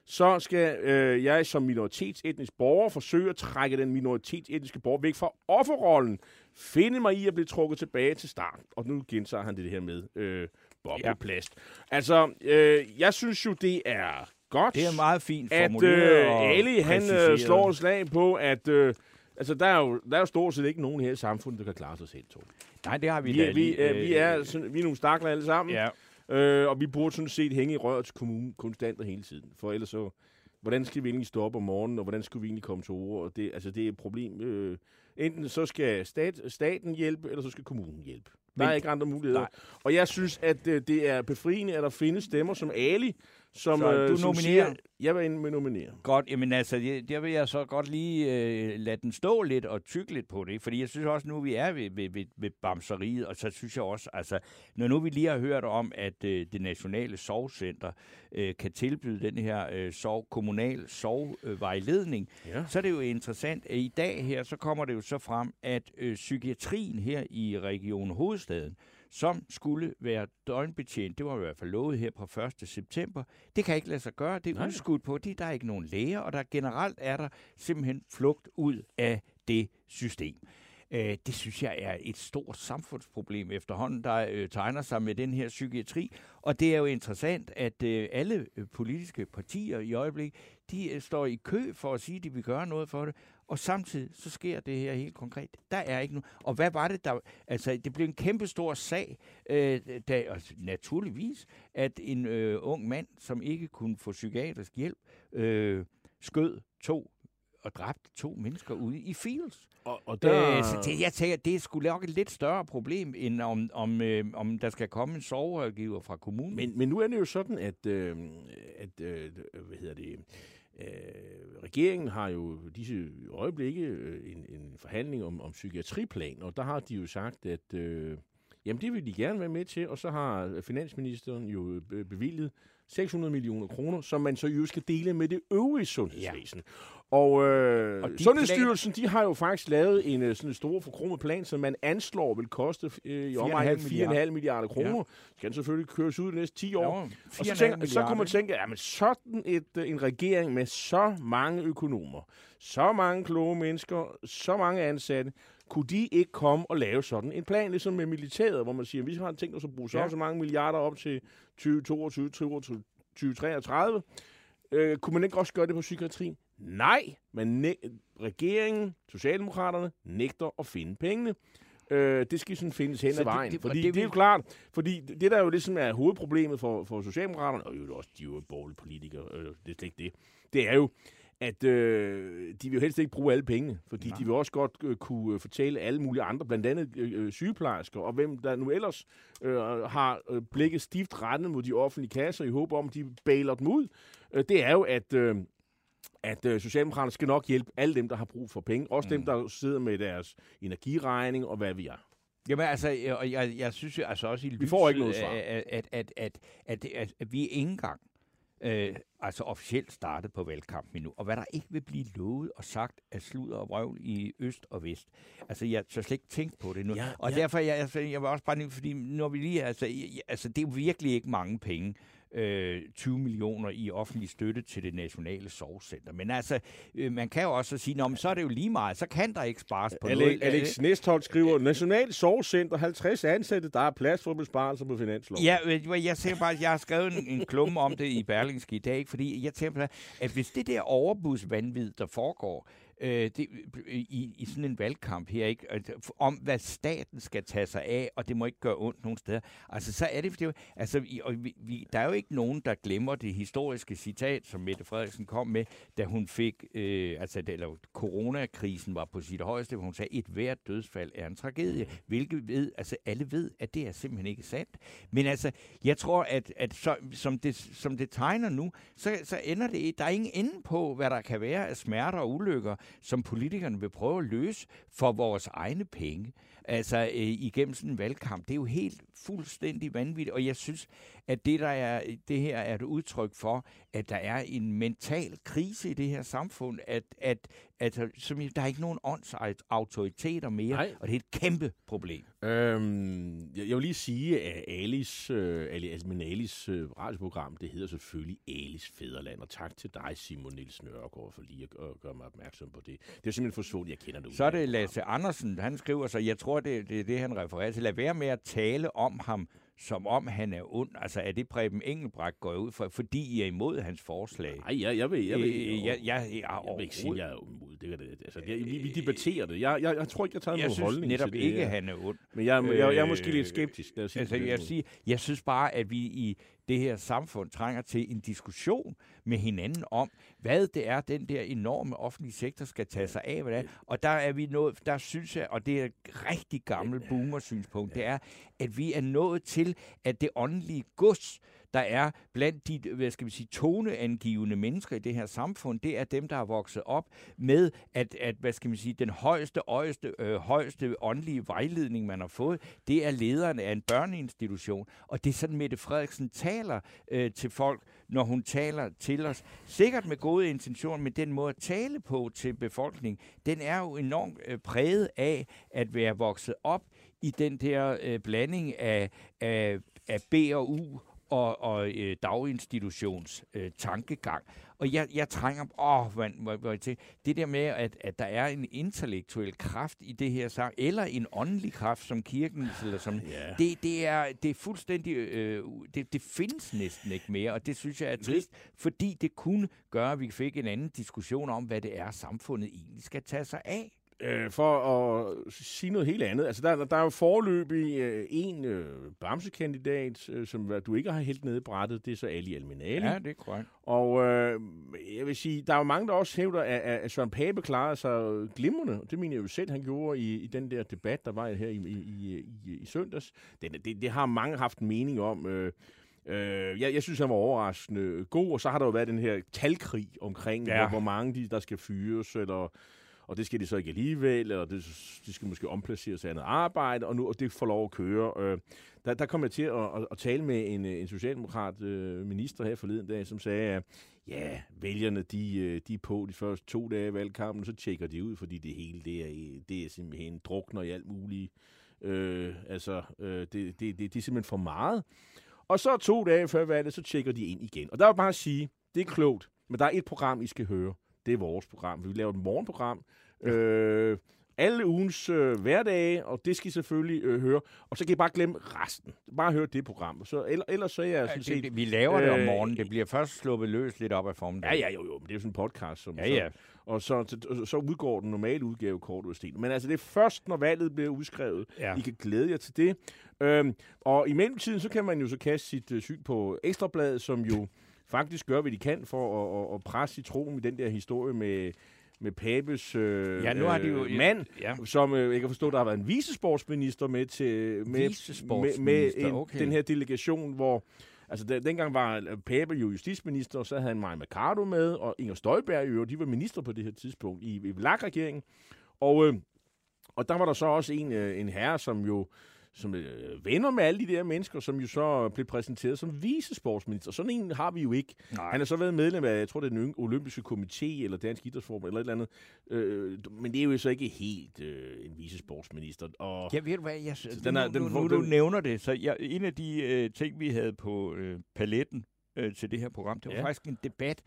[SPEAKER 1] så skal øh, jeg som minoritetsetnisk borger forsøge at trække den minoritetsetniske borger væk fra offerrollen. Finde mig i at blive trukket tilbage til start. Og nu gentager han det, det her med øh, bobleplast. Ja. Altså, øh, jeg synes jo, det er godt,
[SPEAKER 2] Det er meget fint
[SPEAKER 1] at
[SPEAKER 2] formuleret og
[SPEAKER 1] øh, Ali han øh, slår et slag på, at øh, altså, der, er jo, der er jo stort set ikke nogen her i samfundet, der kan klare sig selv, Torben.
[SPEAKER 2] Nej, det har vi,
[SPEAKER 1] Vi,
[SPEAKER 2] da
[SPEAKER 1] vi, øh, vi, er, sådan, vi er nogle stakler alle sammen.
[SPEAKER 2] Ja,
[SPEAKER 1] Øh, og vi burde sådan set hænge i røret til kommunen konstant og hele tiden. For ellers så, hvordan skal vi egentlig stå op om morgenen, og hvordan skal vi egentlig komme til ord? Og det, altså, det er et problem. Øh, enten så skal stat, staten hjælpe, eller så skal kommunen hjælpe. Der er ikke andre muligheder.
[SPEAKER 2] Nej.
[SPEAKER 1] Og jeg synes, at øh, det er befriende, at der findes stemmer som Ali, som,
[SPEAKER 2] Så
[SPEAKER 1] øh,
[SPEAKER 2] du
[SPEAKER 1] som
[SPEAKER 2] nominerer?
[SPEAKER 1] siger, jeg vil ind med nominere.
[SPEAKER 2] Godt, jamen altså, det- der vil jeg så godt lige øh, lade den stå lidt og tykke lidt på det, fordi jeg synes også, nu vi er ved, ved, ved, ved bamseriet, og så synes jeg også, altså, når nu vi lige har hørt om, at øh, det nationale sovcenter øh, kan tilbyde den her øh, sov, kommunal sovvejledning,
[SPEAKER 1] Ja.
[SPEAKER 2] så er det jo interessant, at i dag her, så kommer det jo så frem, at øh, psykiatrien her i Region Hovedstaden, som skulle være døgnbetjent, det var i hvert fald lovet her på 1. september, det kan ikke lade sig gøre, det er
[SPEAKER 1] Nej.
[SPEAKER 2] udskudt på, det, der er ikke nogen læger, og der generelt er der simpelthen flugt ud af det system. Øh, det synes jeg er et stort samfundsproblem efterhånden, der øh, tegner sig med den her psykiatri. Og det er jo interessant, at øh, alle øh, politiske partier i øjeblikket, de øh, står i kø for at sige, at de vil gøre noget for det. Og samtidig så sker det her helt konkret. Der er ikke noget. Og hvad var det, der... Altså, det blev en kæmpe stor sag, øh, da, altså, naturligvis, at en øh, ung mand, som ikke kunne få psykiatrisk hjælp, øh, skød to og dræbte to mennesker ude i Fields.
[SPEAKER 1] Og, og
[SPEAKER 2] Der... Øh, så det, jeg tænker, det er sgu nok et lidt større problem, end om, om, øh, om der skal komme en soverådgiver fra kommunen.
[SPEAKER 1] Men, men nu er det jo sådan, at, øh, at øh, hvad hedder det, øh, regeringen har jo disse øjeblikke øh, en, en forhandling om, om psykiatriplan, og der har de jo sagt, at øh, jamen det vil de gerne være med til, og så har finansministeren jo øh, bevilget 600 millioner kroner, som man så jo skal dele med det øvrige sundhedsvæsen. Ja. Og, øh,
[SPEAKER 2] Og de
[SPEAKER 1] Sundhedsstyrelsen, de har jo faktisk lavet en øh, sådan en stor forkromet plan, som man anslår vil koste øh, i omegnen
[SPEAKER 2] 4,5
[SPEAKER 1] 4,5 milliarder kroner. Ja. Skal selvfølgelig køres ud de næste 10 år.
[SPEAKER 2] Jo,
[SPEAKER 1] Og så,
[SPEAKER 2] 4,5
[SPEAKER 1] tænker, så kunne man
[SPEAKER 2] milliarder.
[SPEAKER 1] tænke, at sådan et, øh, en regering med så mange økonomer, så mange kloge mennesker, så mange ansatte, kunne de ikke komme og lave sådan en plan, ligesom med militæret, hvor man siger, vi har tænkt os at bruge så,
[SPEAKER 2] Ja.
[SPEAKER 1] så mange milliarder op til 2022, 2023, 2033. Øh, kunne man ikke også gøre det på psykiatrien? Nej, men regeringen, Socialdemokraterne, nægter at finde pengene. Øh, det skal sådan findes hen ad
[SPEAKER 2] det-
[SPEAKER 1] vejen.
[SPEAKER 2] det- og
[SPEAKER 1] fordi
[SPEAKER 2] det
[SPEAKER 1] det, det er jo klart, fordi det det der jo ligesom er hovedproblemet for, for Socialdemokraterne, og jo også de er jo borgerlige politikere, øh, det er slet ikke det, det er jo, at øh, de vil jo helst ikke bruge alle pengene, fordi
[SPEAKER 2] Nej.
[SPEAKER 1] De vil også godt øh, kunne øh, fortælle alle mulige andre, blandt andet øh, øh, sygeplejersker, og hvem der nu ellers øh, har øh, blikket stift rettet mod de offentlige kasser, i håb om, at de bailer dem ud. Øh, det er jo, at... Øh, at øh, Socialdemokraterne skal nok hjælpe alle dem, der har brug for penge. Også mm. dem, der sidder med deres energiregning og hvad vi er.
[SPEAKER 2] Jamen altså, jeg, og jeg, jeg synes jo altså også i lyset
[SPEAKER 1] får ikke noget svar.
[SPEAKER 2] af- at, at, at, at, at, at vi ikke engang øh, altså officielt startet på valgkampen endnu. Og hvad der ikke vil blive lovet og sagt af sludder og vrøvl i øst og vest. Altså, jeg tør slet ikke tænke på det nu.
[SPEAKER 1] Ja,
[SPEAKER 2] og
[SPEAKER 1] ja.
[SPEAKER 2] derfor, jeg, altså, jeg vil også bare fordi når vi lige, altså, jeg, altså det er virkelig ikke mange penge. Øh, 20 millioner i offentlig støtte til det nationale sovcenter. Men altså, øh, man kan jo også sige, men så er det jo lige meget, så kan der ikke spares på
[SPEAKER 1] Alex,
[SPEAKER 2] noget.
[SPEAKER 1] Alex Næstholdt skriver, National Sovcenter, 50 ansatte, der er plads for besparelser på finansloven.
[SPEAKER 2] Ja, hvad, jeg tænker bare, at jeg har skrevet en, en klumme om det i Berlingske i dag, fordi jeg tænker at hvis det der overbudsvandvid, der foregår øh, det, øh, i, i sådan en valgkamp her, ikke, om hvad staten skal tage sig af, og det må ikke gøre ondt nogen steder, altså så er det, fordi, altså, i- og vi, vi, der er jo ikke nogen, der glemmer det historiske citat, som Mette Frederiksen kom med, da hun fik, øh, altså, da, eller coronakrisen var på sit højeste, hvor hun sagde, et hvert dødsfald er en tragedie, hvilket ved, altså alle ved, at det er simpelthen ikke sandt. Men altså, jeg tror, at, at så, som, det, som det tegner nu, så, så ender det, der er ingen ende på, hvad der kan være af smerter og ulykker, som politikerne vil prøve at løse for vores egne penge. Altså øh, igennem sådan en valgkamp. Det er jo helt fuldstændig vanvittigt, og jeg synes, at det, der er, det her er et udtryk for, at der er en mental krise i det her samfund, at, at, at som, der er ikke nogen åndsautoriteter mere,
[SPEAKER 1] Nej.
[SPEAKER 2] og det er et kæmpe problem.
[SPEAKER 1] Øhm, jeg, jeg vil lige sige, at Alice, øh, Ali, altså min Alice øh, radioprogram, det hedder selvfølgelig Alice Fæderland. Og tak til dig, Simon Niels Nørgaard, for lige at, at gøre mig opmærksom på det. Det er simpelthen forsvundet, jeg kender det.
[SPEAKER 2] Så er det Lasse Andersen, han skriver så, jeg tror, det, det er det, han refererer til. Lad være med at tale om ham som om han er ond. Altså er det Preben Engelbrecht går ud fra, fordi I er imod hans forslag?
[SPEAKER 1] Nej, jeg, jeg vil, jeg vil,
[SPEAKER 2] Øh, jeg, jeg, jeg, jeg,
[SPEAKER 1] vil ikke sige, at jeg er imod. Det, kan det, altså, jeg, vi, vi debatterer det. Jeg, jeg, jeg tror ikke, jeg tager
[SPEAKER 2] jeg
[SPEAKER 1] nogen holdning
[SPEAKER 2] netop
[SPEAKER 1] til det.
[SPEAKER 2] ikke, han er ond.
[SPEAKER 1] Men jeg, jeg, jeg, er måske
[SPEAKER 2] Øh,
[SPEAKER 1] lidt skeptisk. Lad os sige
[SPEAKER 2] Altså, jeg,
[SPEAKER 1] måde.
[SPEAKER 2] sige, jeg synes bare, at vi i det her samfund trænger til en diskussion med hinanden om, hvad det er, den der enorme offentlige sektor skal tage sig af. Hvad det er. Og der er vi nået, der synes jeg, og det er et rigtig gammelt boomer-synspunkt, det er, at vi er nået til, at det åndelige gods, der er blandt de, hvad skal vi sige, toneangivende mennesker i det her samfund, det er dem, der er vokset op med, at, at hvad skal man sige, den højeste, højeste, øh, højeste åndelige vejledning, man har fået, det er lederen af en børneinstitution. Og det er sådan, Mette Frederiksen taler øh, til folk, når hun taler til os. Sikkert med gode intentioner, men den måde at tale på til befolkningen, den er jo enormt øh, præget af at være vokset op i den der øh, blanding af, af, af B og U og, og øh, daginstitutions øh, tankegang. Og jeg, jeg trænger, åh, hvor, hvor jeg tænker, det der med, at, at der er en intellektuel kraft i det her sang, eller en åndelig kraft, som kirken, eller som,
[SPEAKER 1] Ja.
[SPEAKER 2] det, det, er, det er fuldstændig, øh, det, det findes næsten ikke mere, og det synes jeg er trist, fordi det kunne gøre, at vi fik en anden diskussion om, hvad det er, samfundet egentlig skal tage sig af.
[SPEAKER 1] Øh, for at sige noget helt andet. Altså, der, der er jo forløbig øh, en øh, bamsekandidat, øh, som du ikke har helt nede i brættet. Det er så Ali Alminali.
[SPEAKER 2] Ja, det er korrekt.
[SPEAKER 1] Og øh, jeg vil sige, der er jo mange, der også hævder, at, at Søren Pape klarede sig glimrende. Det mener jeg jo selv, han gjorde i, i den der debat, der var her i, i, i, i, i søndags. Det, det, det har mange haft en mening om. Øh, Øh, jeg, jeg synes, han var overraskende god, og så har der jo været den her talkrig omkring,
[SPEAKER 2] Ja.
[SPEAKER 1] ja. hvor, hvor mange de, der skal fyres, eller, og det skal de så ikke alligevel, eller det, de skal måske omplaceres til andet arbejde, og nu og det får lov at køre. Øh, der, der kom jeg til at, at, at tale med en, en socialdemokrat øh, minister her forleden dag, som sagde, at ja, vælgerne de, øh, de er på de første to dage af valgkampen, så tjekker de ud, fordi det hele det er, det er simpelthen drukner i alt muligt. Øh, altså, øh, det, det, det, det er simpelthen for meget. Og så to dage før valget, så tjekker de ind igen. Og der vil bare at sige, det er klogt, men der er et program, I skal høre. Det er vores program. Vi laver et morgenprogram. Øh, alle ugens øh, hverdage, og det skal I selvfølgelig øh, høre. Og så kan I bare glemme resten. Bare høre det program. Så, eller, ellers så er jeg sådan
[SPEAKER 2] Det,
[SPEAKER 1] set...
[SPEAKER 2] det, vi laver det om
[SPEAKER 1] øh,
[SPEAKER 2] morgenen. Det bliver først sluppet løs lidt op af
[SPEAKER 1] Ja,
[SPEAKER 2] formiddagen.
[SPEAKER 1] ja, jo, jo, men det er jo sådan en podcast. Som,
[SPEAKER 2] Ja, ja.
[SPEAKER 1] Så, og så, så, så udgår den normale udgave kort ud af sten. Men altså, det er først, når valget bliver udskrevet.
[SPEAKER 2] Ja.
[SPEAKER 1] I kan glæde jer til det. Øhm, og i mellemtiden, så kan man jo så kaste sit øh, syn på Ekstrabladet, som jo faktisk gør, hvad de kan for at, at, at presse citronen i den der historie med, med Papes øh,
[SPEAKER 2] Ja, nu har de jo...
[SPEAKER 1] øh, mand,
[SPEAKER 2] Ja.
[SPEAKER 1] som øh, jeg kan forstå, der har været en vicesportsminister med til med, med, med en,
[SPEAKER 2] okay.
[SPEAKER 1] den her delegation, hvor altså den, dengang var øh, Pape jo justitsminister, og så havde han Maja Mercado med, og Inger Støjberg jo, de var minister på det her tidspunkt i, i VLAG-regeringen. Og, øh, og der var der så også en, øh, en herre, som jo som øh, venner med alle de der mennesker, som jo så blev præsenteret som vicesportsminister. Sådan en har vi jo ikke.
[SPEAKER 2] Nej.
[SPEAKER 1] Han har så været medlem af, jeg tror, det er den olympiske komité, eller Dansk Idrætsforbund, eller et eller andet. Øh, men det er jo så ikke helt øh, en vicesportsminister. Og,
[SPEAKER 2] Ja, ved du hvad, jeg, den
[SPEAKER 1] er-
[SPEAKER 2] nu,
[SPEAKER 1] den
[SPEAKER 2] nu,
[SPEAKER 1] får-
[SPEAKER 2] nu du nævner det, så jeg, en af de øh, ting, vi havde på øh, paletten øh, til det her program, det var
[SPEAKER 1] Ja.
[SPEAKER 2] faktisk en debat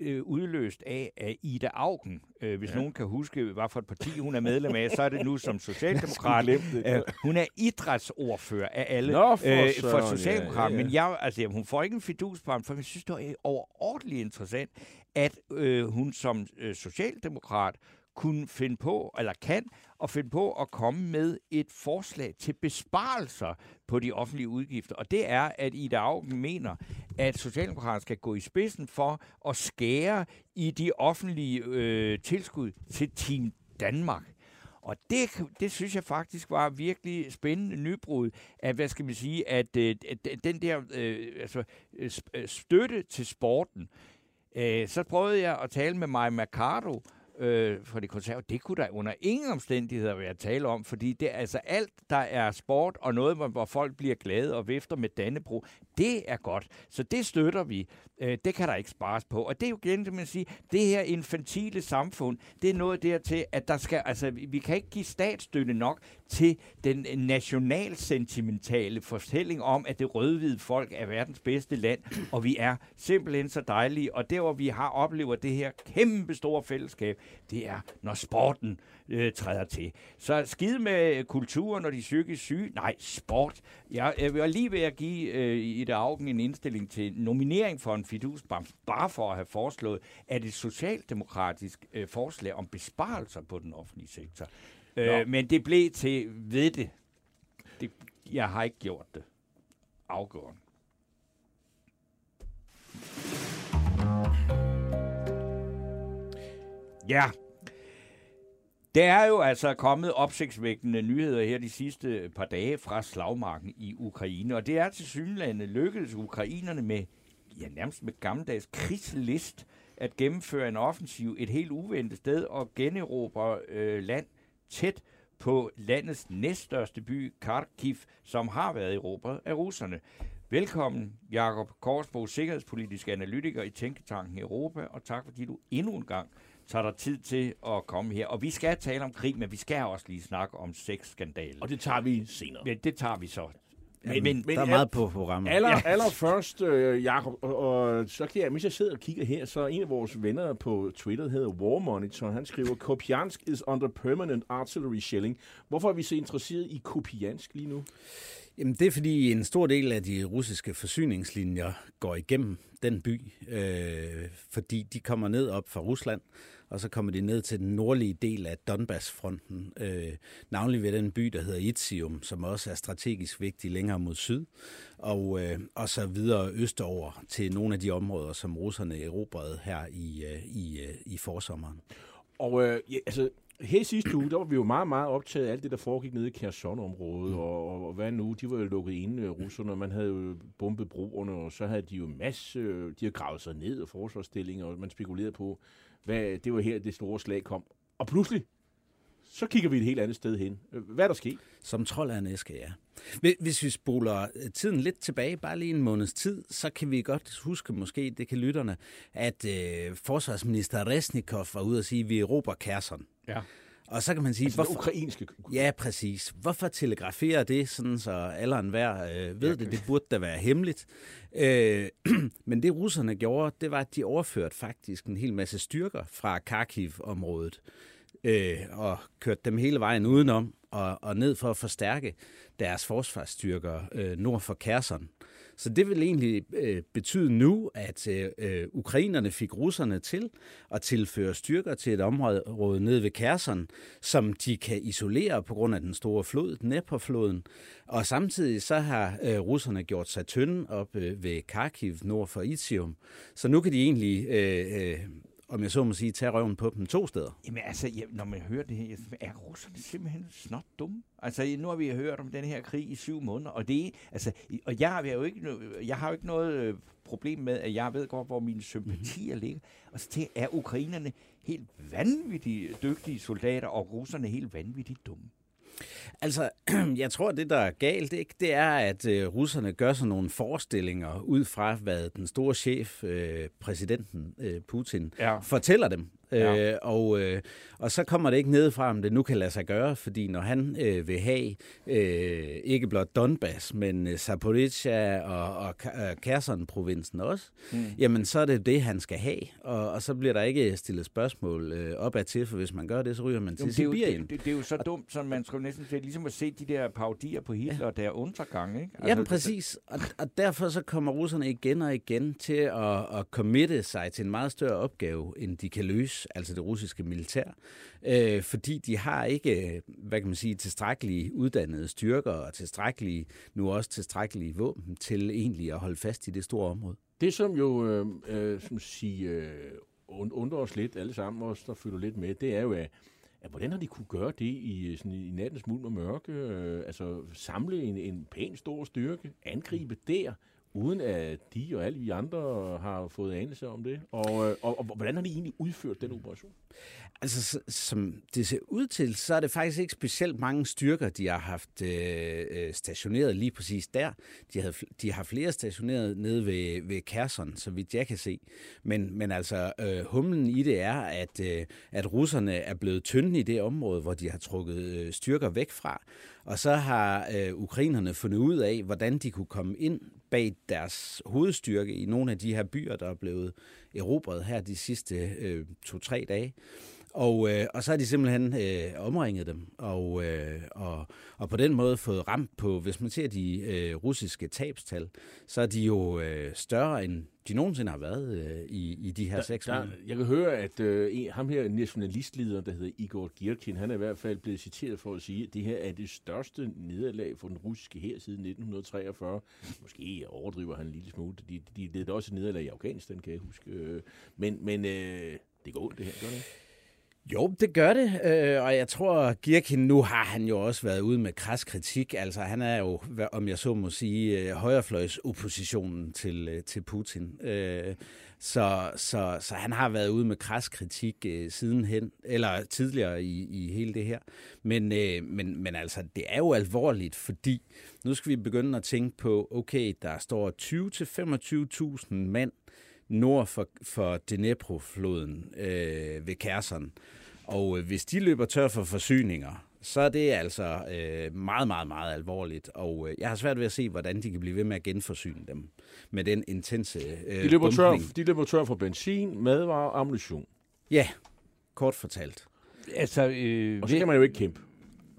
[SPEAKER 2] øh, udløst af, af Ida Augen. Øh, hvis
[SPEAKER 1] Ja.
[SPEAKER 2] nogen kan huske, hvad for et parti hun er medlem af, så er det nu som socialdemokrat. Øh, hun er idrætsordfører af alle
[SPEAKER 1] Nå, for
[SPEAKER 2] øh, for
[SPEAKER 1] søren,
[SPEAKER 2] Socialdemokraterne.
[SPEAKER 1] ja, ja.
[SPEAKER 2] Men jeg, altså, hun får ikke en fidus på ham, for jeg synes, det var overordentligt interessant, at øh, hun som øh, socialdemokrat kunne finde på, eller kan, og finde på at komme med et forslag til besparelser på de offentlige udgifter. Og det er, at Ida Augen mener, at Socialdemokraterne skal gå i spidsen for at skære i de offentlige øh, tilskud til Team Danmark. Og det, det synes jeg faktisk var virkelig spændende nybrud, at, hvad skal man sige, øh, at at den der øh, altså, øh, øh, støtte til sporten, øh, så prøvede jeg at tale med Maja Mercado, øh, for det konservative. Det kunne der under ingen omstændigheder være tale om, fordi det er altså alt, der er sport og noget, hvor, hvor folk bliver glade og vifter med Dannebro, det er godt. Så det støtter vi. Øh, det kan der ikke spares på. Og det er jo igen, det man siger, det her infantile samfund, det er noget dertil, at der skal, altså, vi kan ikke give statsstøtte nok til den nationalsentimentale fortælling om, at det rødhvide folk er verdens bedste land, og vi er simpelthen så dejlige. Og der, hvor vi har oplevet det her kæmpe store fællesskab, det er, når sporten øh, træder til. Så skid med kulturen og de psykisk syge. Nej, sport. Jeg, jeg vil lige ved at give øh, i det augen en indstilling til nominering for en fidusbams, bare for at have foreslået, at et socialdemokratisk øh, forslag om besparelser på den offentlige sektor. Øh, men det blev til ved det. det. Jeg har ikke gjort det. Afgørende. Ja, der er jo altså kommet opsigtsvækkende nyheder her de sidste par dage fra slagmarken i Ukraine, og det er til synlande lykkedes ukrainerne med, ja nærmest med gammeldags krigslist, at gennemføre en offensiv et helt uventet sted og generobre øh, land tæt på landets næststørste by, Kharkiv, som har været erobret af russerne. Velkommen, Jakob Korsbo, sikkerhedspolitisk analytiker i Tænketanken Europa, og tak fordi du endnu en gang tager dig tid til at komme her. Og vi skal tale om krig, men vi skal også lige snakke om sexskandalen.
[SPEAKER 1] Og det tager vi senere.
[SPEAKER 2] Ja, det tager vi så.
[SPEAKER 5] Men, men, der er meget på programmet.
[SPEAKER 1] Aller, ja. Allerførst, øh, Jacob, og, og så kan jeg, hvis jeg sidder og kigger her, så en af vores venner på Twitter hedder War Monitor, han skriver, Kopiansk is under permanent artillery shelling. Hvorfor er vi så interesseret i Kopiansk lige nu?
[SPEAKER 5] Jamen, det er fordi en stor del af de russiske forsyningslinjer går igennem den by, øh, fordi de kommer ned op fra Rusland, og så kommer de ned til den nordlige del af Donbass-fronten, øh, navnlig ved den by, der hedder Itzium, som også er strategisk vigtig længere mod syd, og, øh, og så videre østover til nogle af de områder, som russerne erobrede her i, øh, i, øh, i forsommeren.
[SPEAKER 1] Og øh, ja, altså, her sidste uge, der var vi jo meget, meget optaget af alt det, der foregik nede i Kherson-området, mm. og, og, og hvad nu, de var jo lukket inde, øh, russerne, og man havde jo bombet broerne, og så havde de jo masse, øh, de havde gravet sig ned og forsvarsstillinger, og man spekulerede på, hvad, det var her, det store slag kom. Og pludselig, så kigger vi et helt andet sted hen. Hvad er der sket?
[SPEAKER 5] Som trold er en æske, ja. Hvis vi spoler øh, tiden lidt tilbage, bare lige en måneds tid, så kan vi godt huske, måske det kan lytterne, at øh, forsvarsminister Resnikov var ude og sige, at vi erobrer Kherson.
[SPEAKER 1] Ja.
[SPEAKER 5] Og så kan man sige...
[SPEAKER 1] Altså hvorfor, ukrainske...
[SPEAKER 5] Ja, præcis. Hvorfor telegrafere det, sådan så alle enhver øh, ved det? Det burde da være hemmeligt. Øh, men det russerne gjorde, det var, at de overførte faktisk en hel masse styrker fra Kharkiv-området øh, og kørte dem hele vejen udenom og, og ned for at forstærke deres forsvarsstyrker øh, nord for Kherson. Så det vil egentlig øh, betyde nu, at øh, ukrainerne fik russerne til at tilføre styrker til et område nede ved Kherson, som de kan isolere på grund af den store flod, Dnepr-floden. Og samtidig så har øh, russerne gjort sig tynde op øh, ved Kharkiv nord for Izium. Så nu kan de egentlig øh, øh, om jeg så må sige, tage røven på dem to steder.
[SPEAKER 2] Jamen altså, ja, når man hører det her, er russerne simpelthen snot dumme? Altså, nu har vi hørt om den her krig i syv måneder, og det altså, og jeg har jo ikke, jeg har jo ikke noget øh, problem med, at jeg ved godt, hvor mine sympatier mm-hmm. ligger. Og så er ukrainerne helt vanvittigt dygtige soldater, og russerne helt vanvittigt dumme.
[SPEAKER 5] Altså, jeg tror, det der er galt, ikke, det er, at øh, russerne gør sig nogle forestillinger ud fra, hvad den store chef, øh, præsidenten øh, Putin, ja. fortæller dem. Ja. Øh, og, øh, og så kommer det ikke ned fra, om det nu kan lade sig gøre, fordi når han øh, vil have øh, ikke blot Donbass, men øh, Zaporizhia og, og Kherson-provinsen også, mm. jamen så er det det, han skal have. Og, og så bliver der ikke stillet spørgsmål øh, op ad til, for hvis man gør det, så ryger man til Sibirien.
[SPEAKER 2] Det, det, det er jo så dumt, som man skulle næsten sige, ligesom at se de der paudier på Hitler ja. og der undergang. Ikke?
[SPEAKER 5] Altså, ja, præcis. Og, og derfor så kommer russerne igen og igen til at, at committe sig til en meget større opgave, end de kan løse altså det russiske militær, øh, fordi de har ikke, øh, hvad kan man sige, tilstrækkelige uddannede styrker og tilstrækkelige, nu også tilstrækkelige våben til egentlig at holde fast i det store område.
[SPEAKER 1] Det som jo, øh, øh, som siger, øh, undrer os lidt alle sammen, os der følger lidt med, det er jo, at at hvordan har de kunne gøre det i, øh, sådan, i nattens mulm og mørke? Øh, altså samle en, en pæn stor styrke, angribe der, uden at de og alle vi andre har fået anelse om det. Og, og, og, og hvordan har de egentlig udført den operation?
[SPEAKER 5] Altså, så- som det ser ud til, så er det faktisk ikke specielt mange styrker, de har haft øh, øh stationeret lige præcis der. De, havde, de har flere stationeret nede ved, ved Kherson, så vidt jeg kan se. Men, men altså, øh, humlen i det er, at, øh, at russerne er blevet tynde i det område, hvor de har trukket øh, styrker væk fra. Og så har øh, ukrainerne fundet ud af, hvordan de kunne komme ind bag deres hovedstyrke i nogle af de her byer, der er blevet erobret her de sidste øh, to-tre dage. Og, øh, og så har de simpelthen øh, omringet dem, og, øh, og, og på den måde fået ramt på, hvis man ser de øh, russiske tabstal, så er de jo øh, større, end de nogensinde har været øh, i, i de her seks
[SPEAKER 1] Der,
[SPEAKER 5] måneder.
[SPEAKER 1] jeg kan høre, at øh, ham her nationalistlederen, der hedder Igor Girkin, han er i hvert fald blevet citeret for at sige, at det her er det største nederlag for den russiske her siden 1943. Måske overdriver han en lille smule. De, de led også et nederlag i Afghanistan, kan jeg huske. Øh, Men, men øh, det går ondt, det her, gør det ikke?
[SPEAKER 5] Jo, det gør det, øh, og jeg tror, Girkin, nu har han jo også været ude med kras kritik. Altså, han er jo, om jeg så må sige, højrefløjs højrefløjsoppositionen til, øh, til Putin. Øh, så, så, så han har været ude med kras kritik øh, sidenhen, eller tidligere i, i hele det her. Men, øh, men, men altså, det er jo alvorligt, fordi nu skal vi begynde at tænke på, okay, der står 20-25.000 mand nord for, for Dnepro-floden øh, ved Kherson. Og øh, hvis de løber tør for forsyninger, så er det altså øh, meget, meget, meget alvorligt. Og øh, jeg har svært ved at se, hvordan de kan blive ved med at genforsyne dem med den intense øh,
[SPEAKER 1] De løber, tør, de løber tør for benzin, madvarer og ammunition.
[SPEAKER 5] Ja, kort fortalt.
[SPEAKER 2] Altså, øh,
[SPEAKER 1] Og så kan man jo ikke kæmpe.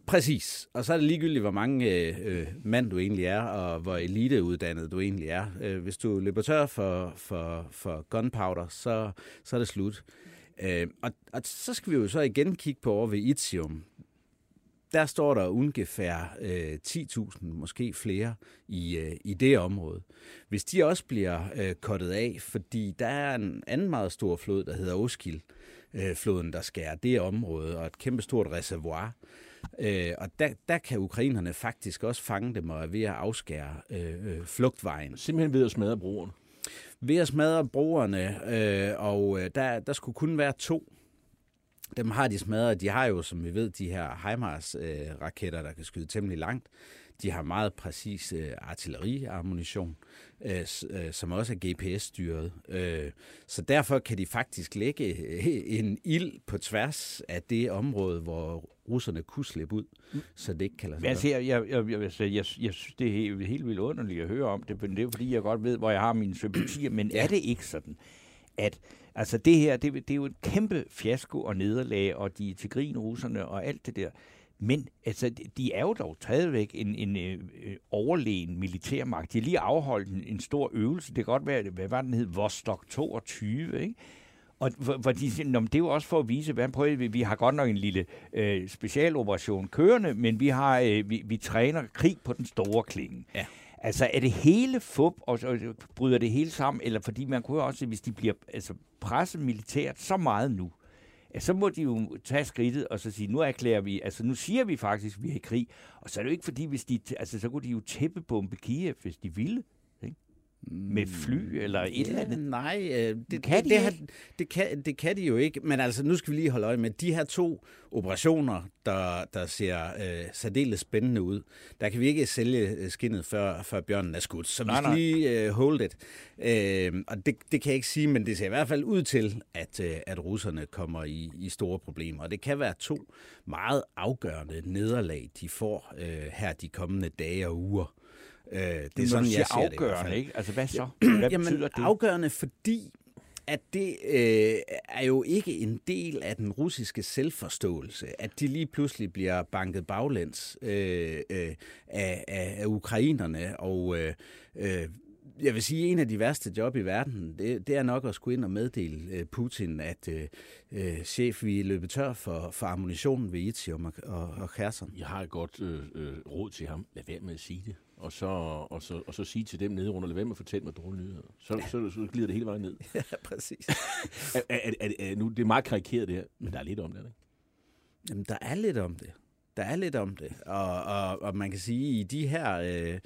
[SPEAKER 5] Præcis. Og så er det ligegyldigt, hvor mange øh, øh, mand du egentlig er, og hvor eliteuddannet du egentlig er. Øh, hvis du løber tør for, for, for gunpowder, så, så er det slut. Øh, og, og så skal vi jo så igen kigge på over ved Itium. Der står der ungefær øh, 10.000, måske flere, i, øh, i det område. Hvis de også bliver øh, kottet af, fordi der er en anden meget stor flod, der hedder Oskil, øh, floden, der skærer det område, og et kæmpestort reservoir. Øh, og der, der kan ukrainerne faktisk også fange dem og er ved at afskære øh, øh, flugtvejen.
[SPEAKER 1] Simpelthen ved at smadre broerne.
[SPEAKER 5] Ved at smadre broerne, øh, og øh, der, der skulle kun være to. Dem har de smadret. De har jo, som vi ved, de her HIMARS-raketter, der kan skyde temmelig langt. De har meget præcis øh, artilleriammunition, øh, øh, som også er GPS-styret. Øh, så derfor kan de faktisk lægge øh, en ild på tværs af det område, hvor russerne kunne slippe ud, så det ikke kan lade sig
[SPEAKER 2] altså, jeg, jeg, jeg, jeg, jeg, jeg, synes, det er helt, helt vildt underligt at høre om det, men det er fordi, jeg godt ved, hvor jeg har mine sympatier, men ja. er det ikke sådan, at altså det her, det, det er jo et kæmpe fiasko og nederlag, og de er til grin, russerne og alt det der, men altså, de er jo dog stadigvæk en, en øh, øh, overlegen militærmagt. De har lige afholdt en, en stor øvelse. Det kan godt være, hvad var den hed? Vostok 22, ikke? Og hvor, hvor de siger, "Nå, men det er jo også for at vise, hvad prøver vi, vi har godt nok en lille øh, specialoperation kørende, men vi, har, øh, vi, vi træner krig på den store klinge.
[SPEAKER 5] Ja.
[SPEAKER 2] Altså, er det hele fup, og så bryder det hele sammen? Eller fordi man kunne jo også, hvis de bliver altså, presset militært så meget nu, ja, så må de jo tage skridtet og så sige, nu erklærer vi, altså nu siger vi faktisk, at vi er i krig. Og så er det jo ikke fordi, hvis de, altså så kunne de jo tæppebombe Kiev, hvis de ville. Med fly eller et eller andet.
[SPEAKER 5] Nej, øh, det,
[SPEAKER 2] Kan
[SPEAKER 5] det,
[SPEAKER 2] de
[SPEAKER 5] det, har, det, kan, det kan de jo ikke. Men altså, nu skal vi lige holde øje med de her to operationer, der, der ser øh, særdeles spændende ud. Der kan vi ikke sælge øh, skinnet, før, før bjørnen er skudt. Så vi
[SPEAKER 2] Nej,
[SPEAKER 5] skal
[SPEAKER 2] nej.
[SPEAKER 5] lige øh, hold it. Øh, og det, det kan jeg ikke sige, men det ser i hvert fald ud til, at, øh, at russerne kommer i, i store problemer. Og det kan være to meget afgørende nederlag, de får øh, her de kommende dage og uger. Øh, det er
[SPEAKER 2] Når
[SPEAKER 5] sådan, jeg ser det
[SPEAKER 2] afgørende,
[SPEAKER 5] fald.
[SPEAKER 2] ikke? Altså, hvad så? Hvad
[SPEAKER 5] Jamen,
[SPEAKER 2] betyder det?
[SPEAKER 5] afgørende, fordi at det øh, er jo ikke en del af den russiske selvforståelse, at de lige pludselig bliver banket baglæns øh, øh, af, af, af ukrainerne. Og øh, øh, jeg vil sige, at en af de værste job i verden, det, det er nok at skulle ind og meddele øh, Putin, at øh, øh, chef, vi er løbet tør for, for ammunitionen ved Itium og, og, og Kherson.
[SPEAKER 1] Jeg har et godt øh, øh, råd til ham. Lad være med at sige det. Og så, og så, og så sige til dem nede under, lad være med at fortælle mig dårlige nyheder. Så, så, så glider det hele vejen ned.
[SPEAKER 5] Ja, præcis.
[SPEAKER 1] Er, er, er, er, nu, det er meget karikeret det her, men der er lidt om det, ikke?
[SPEAKER 5] Jamen, der er lidt om det. Der er lidt om det. Og, og, og man kan sige, i de her øh,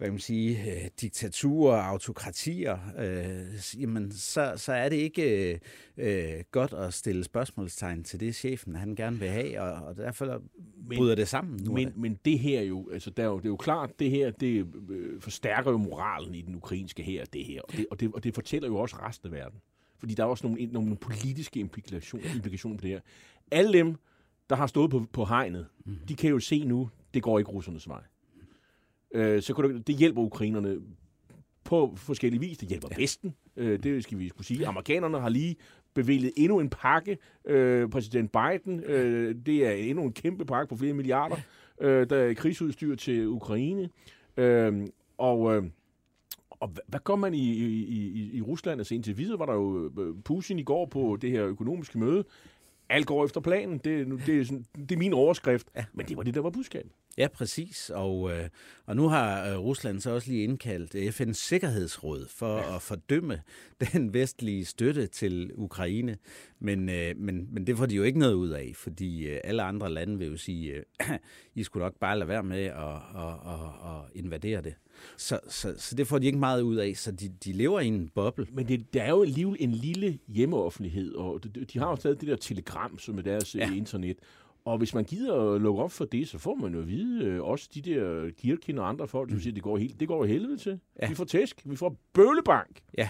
[SPEAKER 5] hvad kan man sige, øh, diktaturer, autokratier, øh, jamen, så, så er det ikke øh, godt at stille spørgsmålstegn til det, chefen han gerne vil have, og, og derfor men, bryder det sammen. Nu
[SPEAKER 1] men,
[SPEAKER 5] det.
[SPEAKER 1] men det her jo, altså der er jo, det er jo klart, det her, det øh, forstærker jo moralen i den ukrainske her, det her, og det, og det, og det fortæller jo også resten af verden. Fordi der er også nogle, nogle politiske implikationer, implikationer på det her. Alle dem, der har stået på, på hegnet, mm. de kan jo se nu, det går ikke russernes vej. Øh, så kunne det, det hjælper ukrainerne på forskellige vis. Det hjælper ja. Vesten, øh, det skal vi skulle sige. Amerikanerne har lige bevilget endnu en pakke. Øh, præsident Biden, øh, det er endnu en kæmpe pakke på flere milliarder, øh, der er krigsudstyr til Ukraine. Øh, og... Øh, og hvad gør man i, i, i, i Rusland? Altså indtil videre var der jo øh, Putin i går på det her økonomiske møde. Alt går efter planen. Det, det, er, sådan, det er min overskrift. Ja. Men det var det, der var budskabet.
[SPEAKER 5] Ja, præcis. Og, øh, og nu har øh, Rusland så også lige indkaldt FN's Sikkerhedsråd for ja. at fordømme den vestlige støtte til Ukraine. Men, øh, men, men det får de jo ikke noget ud af, fordi øh, alle andre lande vil jo sige, øh, I skulle nok bare lade være med at, at, at, at invadere det. Så, så, så det får de ikke meget ud af, så de, de lever i en boble.
[SPEAKER 1] Men det, der er jo alligevel en lille hjemmeoffentlighed, og de, de har jo stadig det der telegram, som er deres ja. internet. Og hvis man gider at lukke op for det, så får man jo at vide, øh, også de der Kirkin og andre folk, som mm. siger, det går, helt, det går helvede til. Ja. Vi får tæsk, vi får bølebank.
[SPEAKER 5] Ja,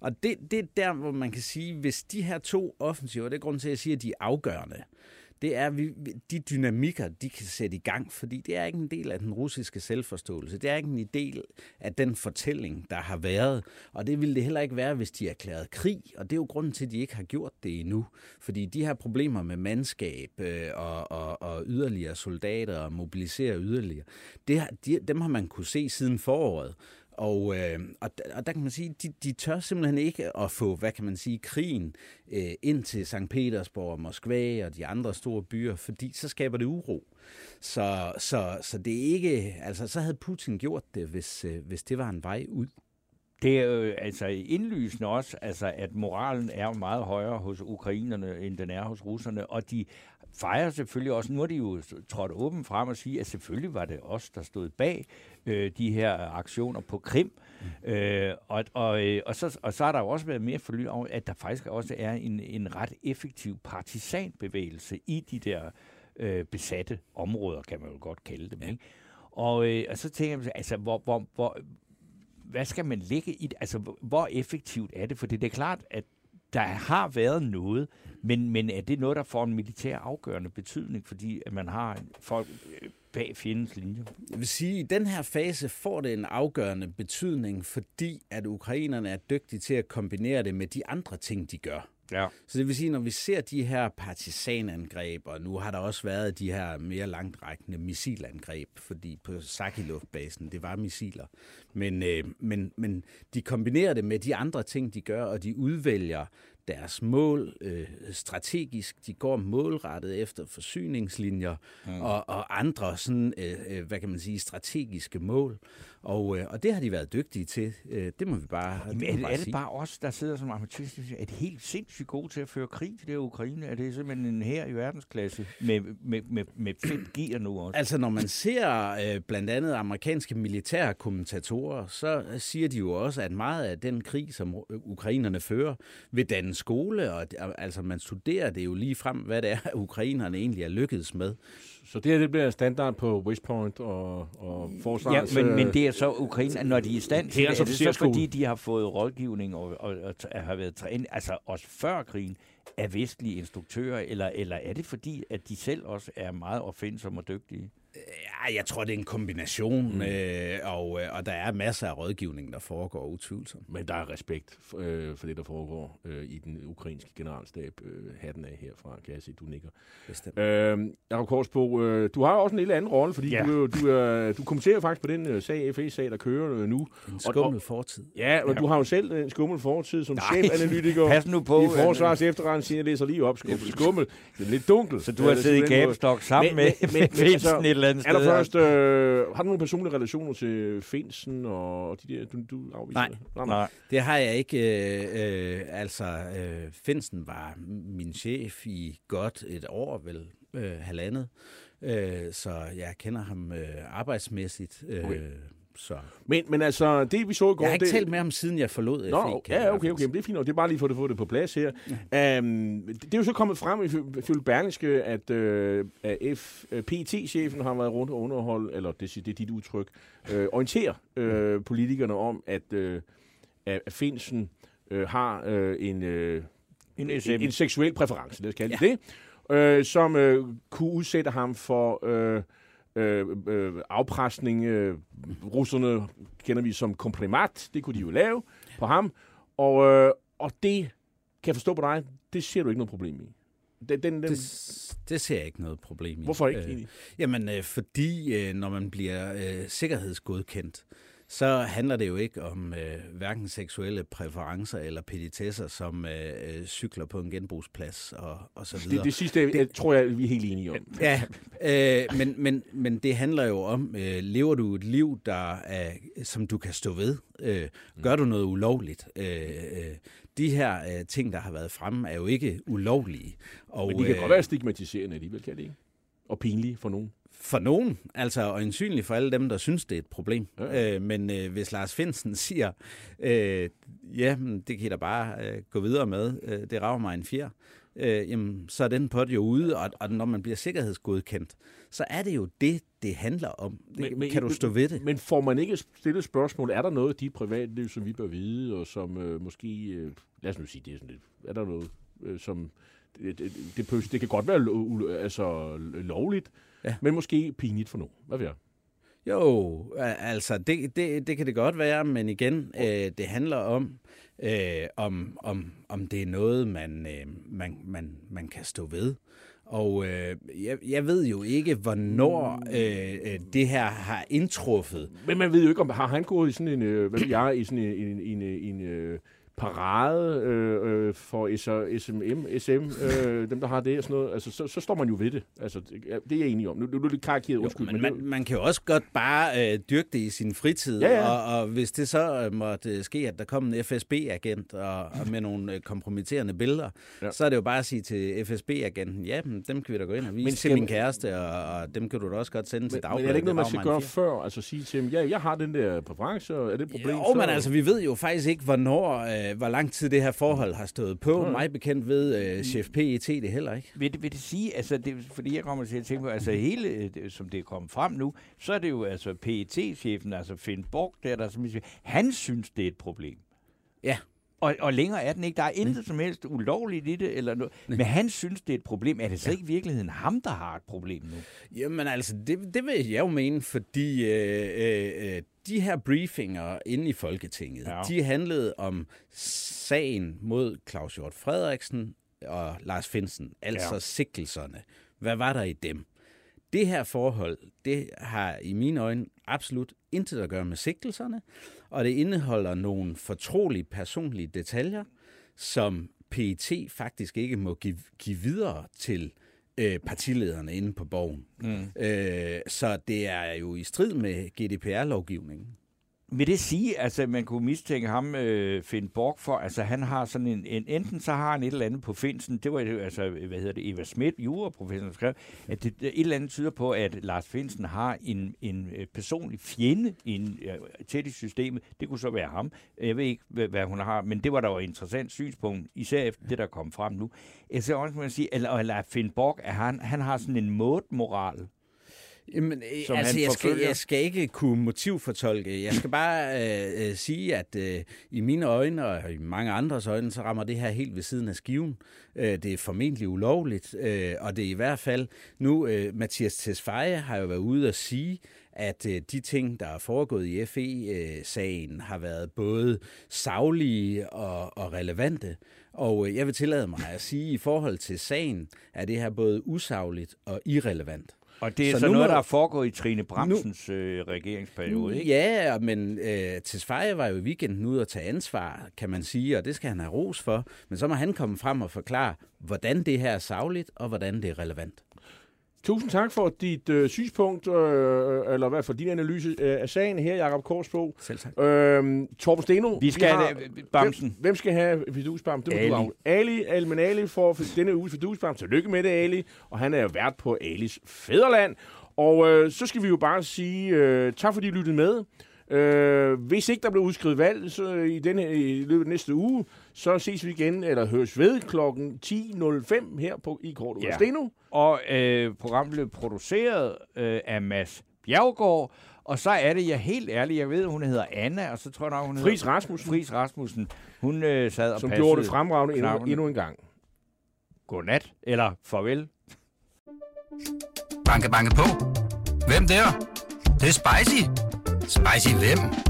[SPEAKER 5] og det, det er der, hvor man kan sige, hvis de her to offensiver, det er grund til, at jeg siger, at de er afgørende, det er, at vi, de dynamikker, de kan sætte i gang, fordi det er ikke en del af den russiske selvforståelse. Det er ikke en del af den fortælling, der har været. Og det ville det heller ikke være, hvis de erklærede krig. Og det er jo grunden til, at de ikke har gjort det endnu. Fordi de her problemer med mandskab øh, og, og, og yderligere soldater og mobilisere yderligere, det, de, dem har man kunne se siden foråret. Og, øh, og, og der kan man sige, de, de tør simpelthen ikke at få, hvad kan man sige, krigen øh, ind til St. Petersborg og Moskva og de andre store byer, fordi så skaber det uro. Så, så, så det er ikke, altså så havde Putin gjort det, hvis, øh, hvis det var en vej ud.
[SPEAKER 2] Det er jo altså indlysende også, altså, at moralen er meget højere hos ukrainerne, end den er hos russerne, og de fejrer selvfølgelig også, nu har de jo trådt åbent frem og sige, at selvfølgelig var det os, der stod bag øh, de her aktioner på Krim. Mm. Øh, og, og, øh, og, så, og så har der jo også været mere forly om, at der faktisk også er en, en ret effektiv partisanbevægelse i de der øh, besatte områder, kan man jo godt kalde dem. Ikke? Og, øh, og så tænker jeg, altså, hvor, hvor, hvor, hvad skal man lægge i det? Altså, hvor effektivt er det? For det er klart, at der har været noget, men, men er det noget, der får en militær afgørende betydning, fordi at man har folk øh, bag fjendens linje?
[SPEAKER 5] Jeg vil sige, at i den her fase får det en afgørende betydning, fordi at ukrainerne er dygtige til at kombinere det med de andre ting, de gør.
[SPEAKER 2] Ja.
[SPEAKER 5] Så det vil sige, når vi ser de her partisanangreb, og nu har der også været de her mere langtrækkende missilangreb, fordi på Saki-luftbasen, det var missiler. Men, øh, men, men de kombinerer det med de andre ting, de gør, og de udvælger deres mål øh, strategisk. De går målrettet efter forsyningslinjer mm. og, og andre sådan, øh, øh, hvad kan man sige, strategiske mål. Og, øh, og det har de været dygtige til. Øh, det må vi bare,
[SPEAKER 2] Jamen,
[SPEAKER 5] det
[SPEAKER 2] er,
[SPEAKER 5] bare
[SPEAKER 2] er det sige. bare os, der sidder som amatørister? Er det helt sindssygt gode til at føre krig til det Ukraine? Er det simpelthen en her i verdensklasse med, med, med, med 5G'er nu også?
[SPEAKER 5] Altså, når man ser øh, blandt andet amerikanske militære kommentatorer, så siger de jo også, at meget af den krig, som ukrainerne fører, vil danne skole, og altså man studerer det jo lige frem, hvad det er, ukrainerne egentlig er lykkedes med.
[SPEAKER 1] Så det her det bliver standard på West Point og, og forsvarets...
[SPEAKER 2] Ja, men, men det er så Ukraine, når de er i stand til det, er det så fordi, de har fået rådgivning og, og, og, og har været trænet, altså også før krigen, af vestlige instruktører, eller, eller er det fordi, at de selv også er meget opfindsomme og dygtige?
[SPEAKER 5] Ja, jeg tror, det er en kombination, mm. øh, og, øh, og der er masser af rådgivning, der foregår utvivlsson.
[SPEAKER 1] Men der er respekt for, øh, for det, der foregår øh, i den ukrainske generalstab. Øh, hatten af herfra, kan jeg se, du nikker. Bestemt. Øh, Jacob Korsbo, øh, du har også en lille anden rolle, fordi ja. du, du, øh, du kommenterer faktisk på den øh, sag, FE-sag, der kører øh, nu.
[SPEAKER 5] En skummel fortid.
[SPEAKER 1] Ja, og ja. du har jo selv en skummel fortid som chefanalytiker
[SPEAKER 2] Pas nu på,
[SPEAKER 1] i Forsvars jeg læser lige op. Skummel, skummel. Det er lidt dunkelt.
[SPEAKER 2] Så du har siddet i gabestok sammen men, med, med, med, med altså, et eller andet sted?
[SPEAKER 1] Allerførst, øh, har du nogle personlige relationer til Finsen og de der, du, du
[SPEAKER 5] afviser Nej. det? Nej, nej. Det har jeg ikke. Øh, øh, altså, øh, Finsen var min chef i godt et år, vel øh, halvandet. Øh, så jeg kender ham øh, arbejdsmæssigt. Øh,
[SPEAKER 1] Okay.
[SPEAKER 5] Så.
[SPEAKER 1] Men, men altså, det vi så i går...
[SPEAKER 5] Jeg har ikke
[SPEAKER 1] det,
[SPEAKER 5] talt med ham, siden jeg forlod FE.
[SPEAKER 1] Nå,
[SPEAKER 5] i
[SPEAKER 1] ja, okay, okay, men det er fint nok. Det er bare lige for at få det på plads her. Ja. Um, det, er jo så kommet frem ifølge Berlingske, at, øh, at F, PET-chefen har været rundt og underholde, eller det, det er dit udtryk, øh, orientere øh, politikerne om, at, øh, at Finsen øh, har øh, en, øh,
[SPEAKER 2] En SM.
[SPEAKER 1] en, en seksuel præference, det skal ja. det, øh, som øh, kunne udsætte ham for øh, øh, øh, afpresning. Øh, russerne kender vi som komprimat, det kunne de jo lave på ham, og, øh, og det kan jeg forstå på dig, det ser du ikke noget problem i. Den, den, den,
[SPEAKER 5] Det, det ser jeg ikke noget problem i.
[SPEAKER 1] hvorfor ikke?
[SPEAKER 5] Øh? Jamen, øh, fordi øh, når man bliver øh, sikkerhedsgodkendt, så handler det jo ikke om øh, hverken seksuelle præferencer eller petitesser, som øh, øh, cykler på en genbrugsplads og, og så videre.
[SPEAKER 1] Det, det sidste det, jeg tror jeg, vi er helt enige om.
[SPEAKER 5] Ja, øh, men, men, men det handler jo om, øh, lever du et liv, der er, som du kan stå ved? Øh, gør du noget ulovligt? Øh, øh, de her øh, ting, der har været fremme, er jo ikke ulovlige. Og,
[SPEAKER 1] Men de kan
[SPEAKER 5] øh,
[SPEAKER 1] godt være stigmatiserende alligevel, kan det ikke? Og pinlige for nogen.
[SPEAKER 5] For nogen, altså øjensynligt for alle dem, der synes, det er et problem.
[SPEAKER 1] Ja.
[SPEAKER 5] Øh, men øh, hvis Lars Finsen siger, øh, ja, det kan I da bare øh, gå videre med, øh, det rager mig en fjer, øh, jamen, så er den det jo ude, og, og når man bliver sikkerhedsgodkendt, så er det jo det, det handler om. Det, men, men, kan du stå ved det?
[SPEAKER 1] Men får man ikke stillet spørgsmål, er der noget i dit privatliv, som vi bør vide, og som øh, måske, øh, lad os nu sige det er sådan lidt, er der noget, øh, som, det, det, det, det kan godt være lo, altså, lovligt,
[SPEAKER 5] Ja.
[SPEAKER 1] men måske pinligt for nogen. Hvad ved jeg?
[SPEAKER 5] Jo, altså det, det, det kan det godt være, men igen, øh, det handler om, øh, om, om, om det er noget, man, øh, man, man, man kan stå ved. Og øh, jeg, jeg ved jo ikke, hvornår øh, øh, det her har indtruffet.
[SPEAKER 1] Men man ved jo ikke, om har han gået i sådan en, øh, hvad jeg, i sådan en, en, en, en, en øh, parade øh, øh, for SMM, SM, øh, dem der har det og sådan noget, altså, så, så står man jo ved det. Altså, det, er jeg enig om. Nu, nu er det lidt karikeret, undskyld.
[SPEAKER 5] Men man, man kan jo også godt bare øh, dyrke det i sin fritid,
[SPEAKER 1] Ja, ja.
[SPEAKER 5] Og, og hvis det så øh, måtte øh, ske, at der kom en FSB-agent og, og med nogle øh, kompromitterende billeder,
[SPEAKER 1] Ja.
[SPEAKER 5] så er det jo bare at sige til FSB-agenten, ja, men dem kan vi da gå ind og vise
[SPEAKER 1] Men
[SPEAKER 5] til min kæreste, og, og dem kan du da også godt sende til
[SPEAKER 1] men,
[SPEAKER 5] dagbladet.
[SPEAKER 1] men er det ikke noget, man skal gøre før? Altså sige til dem, ja, jeg har den der præference, er det et problem?
[SPEAKER 5] Jo,
[SPEAKER 1] så...
[SPEAKER 5] men altså, vi ved jo faktisk ikke, hvornår, øh, hvor lang tid det her forhold har stået på.
[SPEAKER 1] Nej.
[SPEAKER 5] Mig bekendt ved øh, chef PET det heller ikke.
[SPEAKER 2] Vil det, vil det sige, altså det, fordi jeg kommer til at tænke på, altså hele, øh, det, som det er kommet frem nu, så er det jo altså PET-chefen, altså Finn Borg, der, der som han synes, det er et problem.
[SPEAKER 5] Ja.
[SPEAKER 2] Og, og længere er den ikke. Der er intet som helst ulovligt i det, eller noget. men han synes, det er et problem. Er det så ikke i virkeligheden ham, der har et problem nu?
[SPEAKER 5] Jamen altså, det, det vil jeg jo mene, fordi øh, øh, øh, de her briefinger inde i Folketinget,
[SPEAKER 2] Ja.
[SPEAKER 5] ja. de handlede om sagen mod Claus Hjort Frederiksen og Lars Finsen, altså
[SPEAKER 2] Ja.
[SPEAKER 5] ja. sikkelserne. Hvad var der i dem? Det her forhold, det har i mine øjne absolut intet at gøre med sigtelserne, og det indeholder nogle fortrolige personlige detaljer, som PET faktisk ikke må give, give videre til øh, partilederne inde på borgen. Mm. Øh, så det er jo i strid med GDPR-lovgivningen.
[SPEAKER 2] Vil det sige, altså man kunne mistænke ham, øh, Finn Borg, for, altså han har sådan en, en, enten så har han et eller andet på Finsen, det var altså, hvad hedder det, Eva Schmidt, juraprofessor, skrev, at det, et eller andet tyder på, at Lars Finsen har en, en øh, personlig fjende en, øh, tæt i systemet. Det kunne så være ham. Jeg ved ikke, hvad, hvad hun har, men det var da jo et interessant synspunkt, især efter det, der kom frem nu. Jeg så også man sige, eller, eller Finn Borg, at han, han har sådan en modmoral.
[SPEAKER 5] Jamen,
[SPEAKER 2] Som
[SPEAKER 5] altså,
[SPEAKER 2] han
[SPEAKER 5] jeg skal, jeg skal ikke kunne motivfortolke. Jeg skal bare øh, øh, sige, at øh, i mine øjne og i mange andres øjne, så rammer det her helt ved siden af skiven. Øh, det er formentlig ulovligt, øh, og det er i hvert fald... Nu, øh, Mathias Tesfaye har jo været ude at sige, at øh, de ting, der er foregået i FE-sagen, har været både savlige og, og relevante. Og øh, jeg vil tillade mig at sige, at i forhold til sagen, er det her både usagligt og irrelevant.
[SPEAKER 2] Og det er så,
[SPEAKER 5] Så nu
[SPEAKER 2] noget, der er foregået i Trine Bramsens øh, regeringsperiode, ikke?
[SPEAKER 5] Ja, men øh, Tesfaye var jo i weekenden ude at tage ansvar, kan man sige, og det skal han have ros for. Men så må han komme frem og forklare, hvordan det her er savligt, og hvordan det er relevant.
[SPEAKER 1] Tusind tak for dit øh, synspunkt, øh, eller i hvert fald din analyse øh, af sagen her, Jakob Korsbo.
[SPEAKER 5] Selv tak.
[SPEAKER 1] Øh, Torben Steno.
[SPEAKER 2] Vi skal
[SPEAKER 1] har,
[SPEAKER 2] have det, Bamsen.
[SPEAKER 1] Hvem, hvem skal have Fidusbam? Det
[SPEAKER 2] Ali.
[SPEAKER 1] du. Ali, Ali, men Ali for denne uge Fidusbam. Tillykke med det, Ali. Og han er jo vært på Alis Fæderland. Og øh, så skal vi jo bare sige øh, tak, fordi I lyttede med. Øh, hvis ikke der bliver udskrevet valg så i, denne, i løbet af næste uge, så ses vi igen, eller høres ved klokken 10.05 her på i Kort
[SPEAKER 2] Ja.
[SPEAKER 1] Steno.
[SPEAKER 2] Og øh, programmet blev produceret øh, af Mads Bjergård. Og så er det, jeg helt ærlig, jeg ved, hun hedder Anna, og så tror jeg nok, hun
[SPEAKER 1] Friis
[SPEAKER 2] hedder...
[SPEAKER 1] Rasmussen,
[SPEAKER 2] Fris Rasmussen. Hun øh, sad og
[SPEAKER 1] som
[SPEAKER 2] passede
[SPEAKER 1] gjorde det fremragende endnu, endnu en gang.
[SPEAKER 2] Godnat, eller farvel.
[SPEAKER 6] Banke, banke på. Hvem der? Det, det er spicy. Spicy hvem?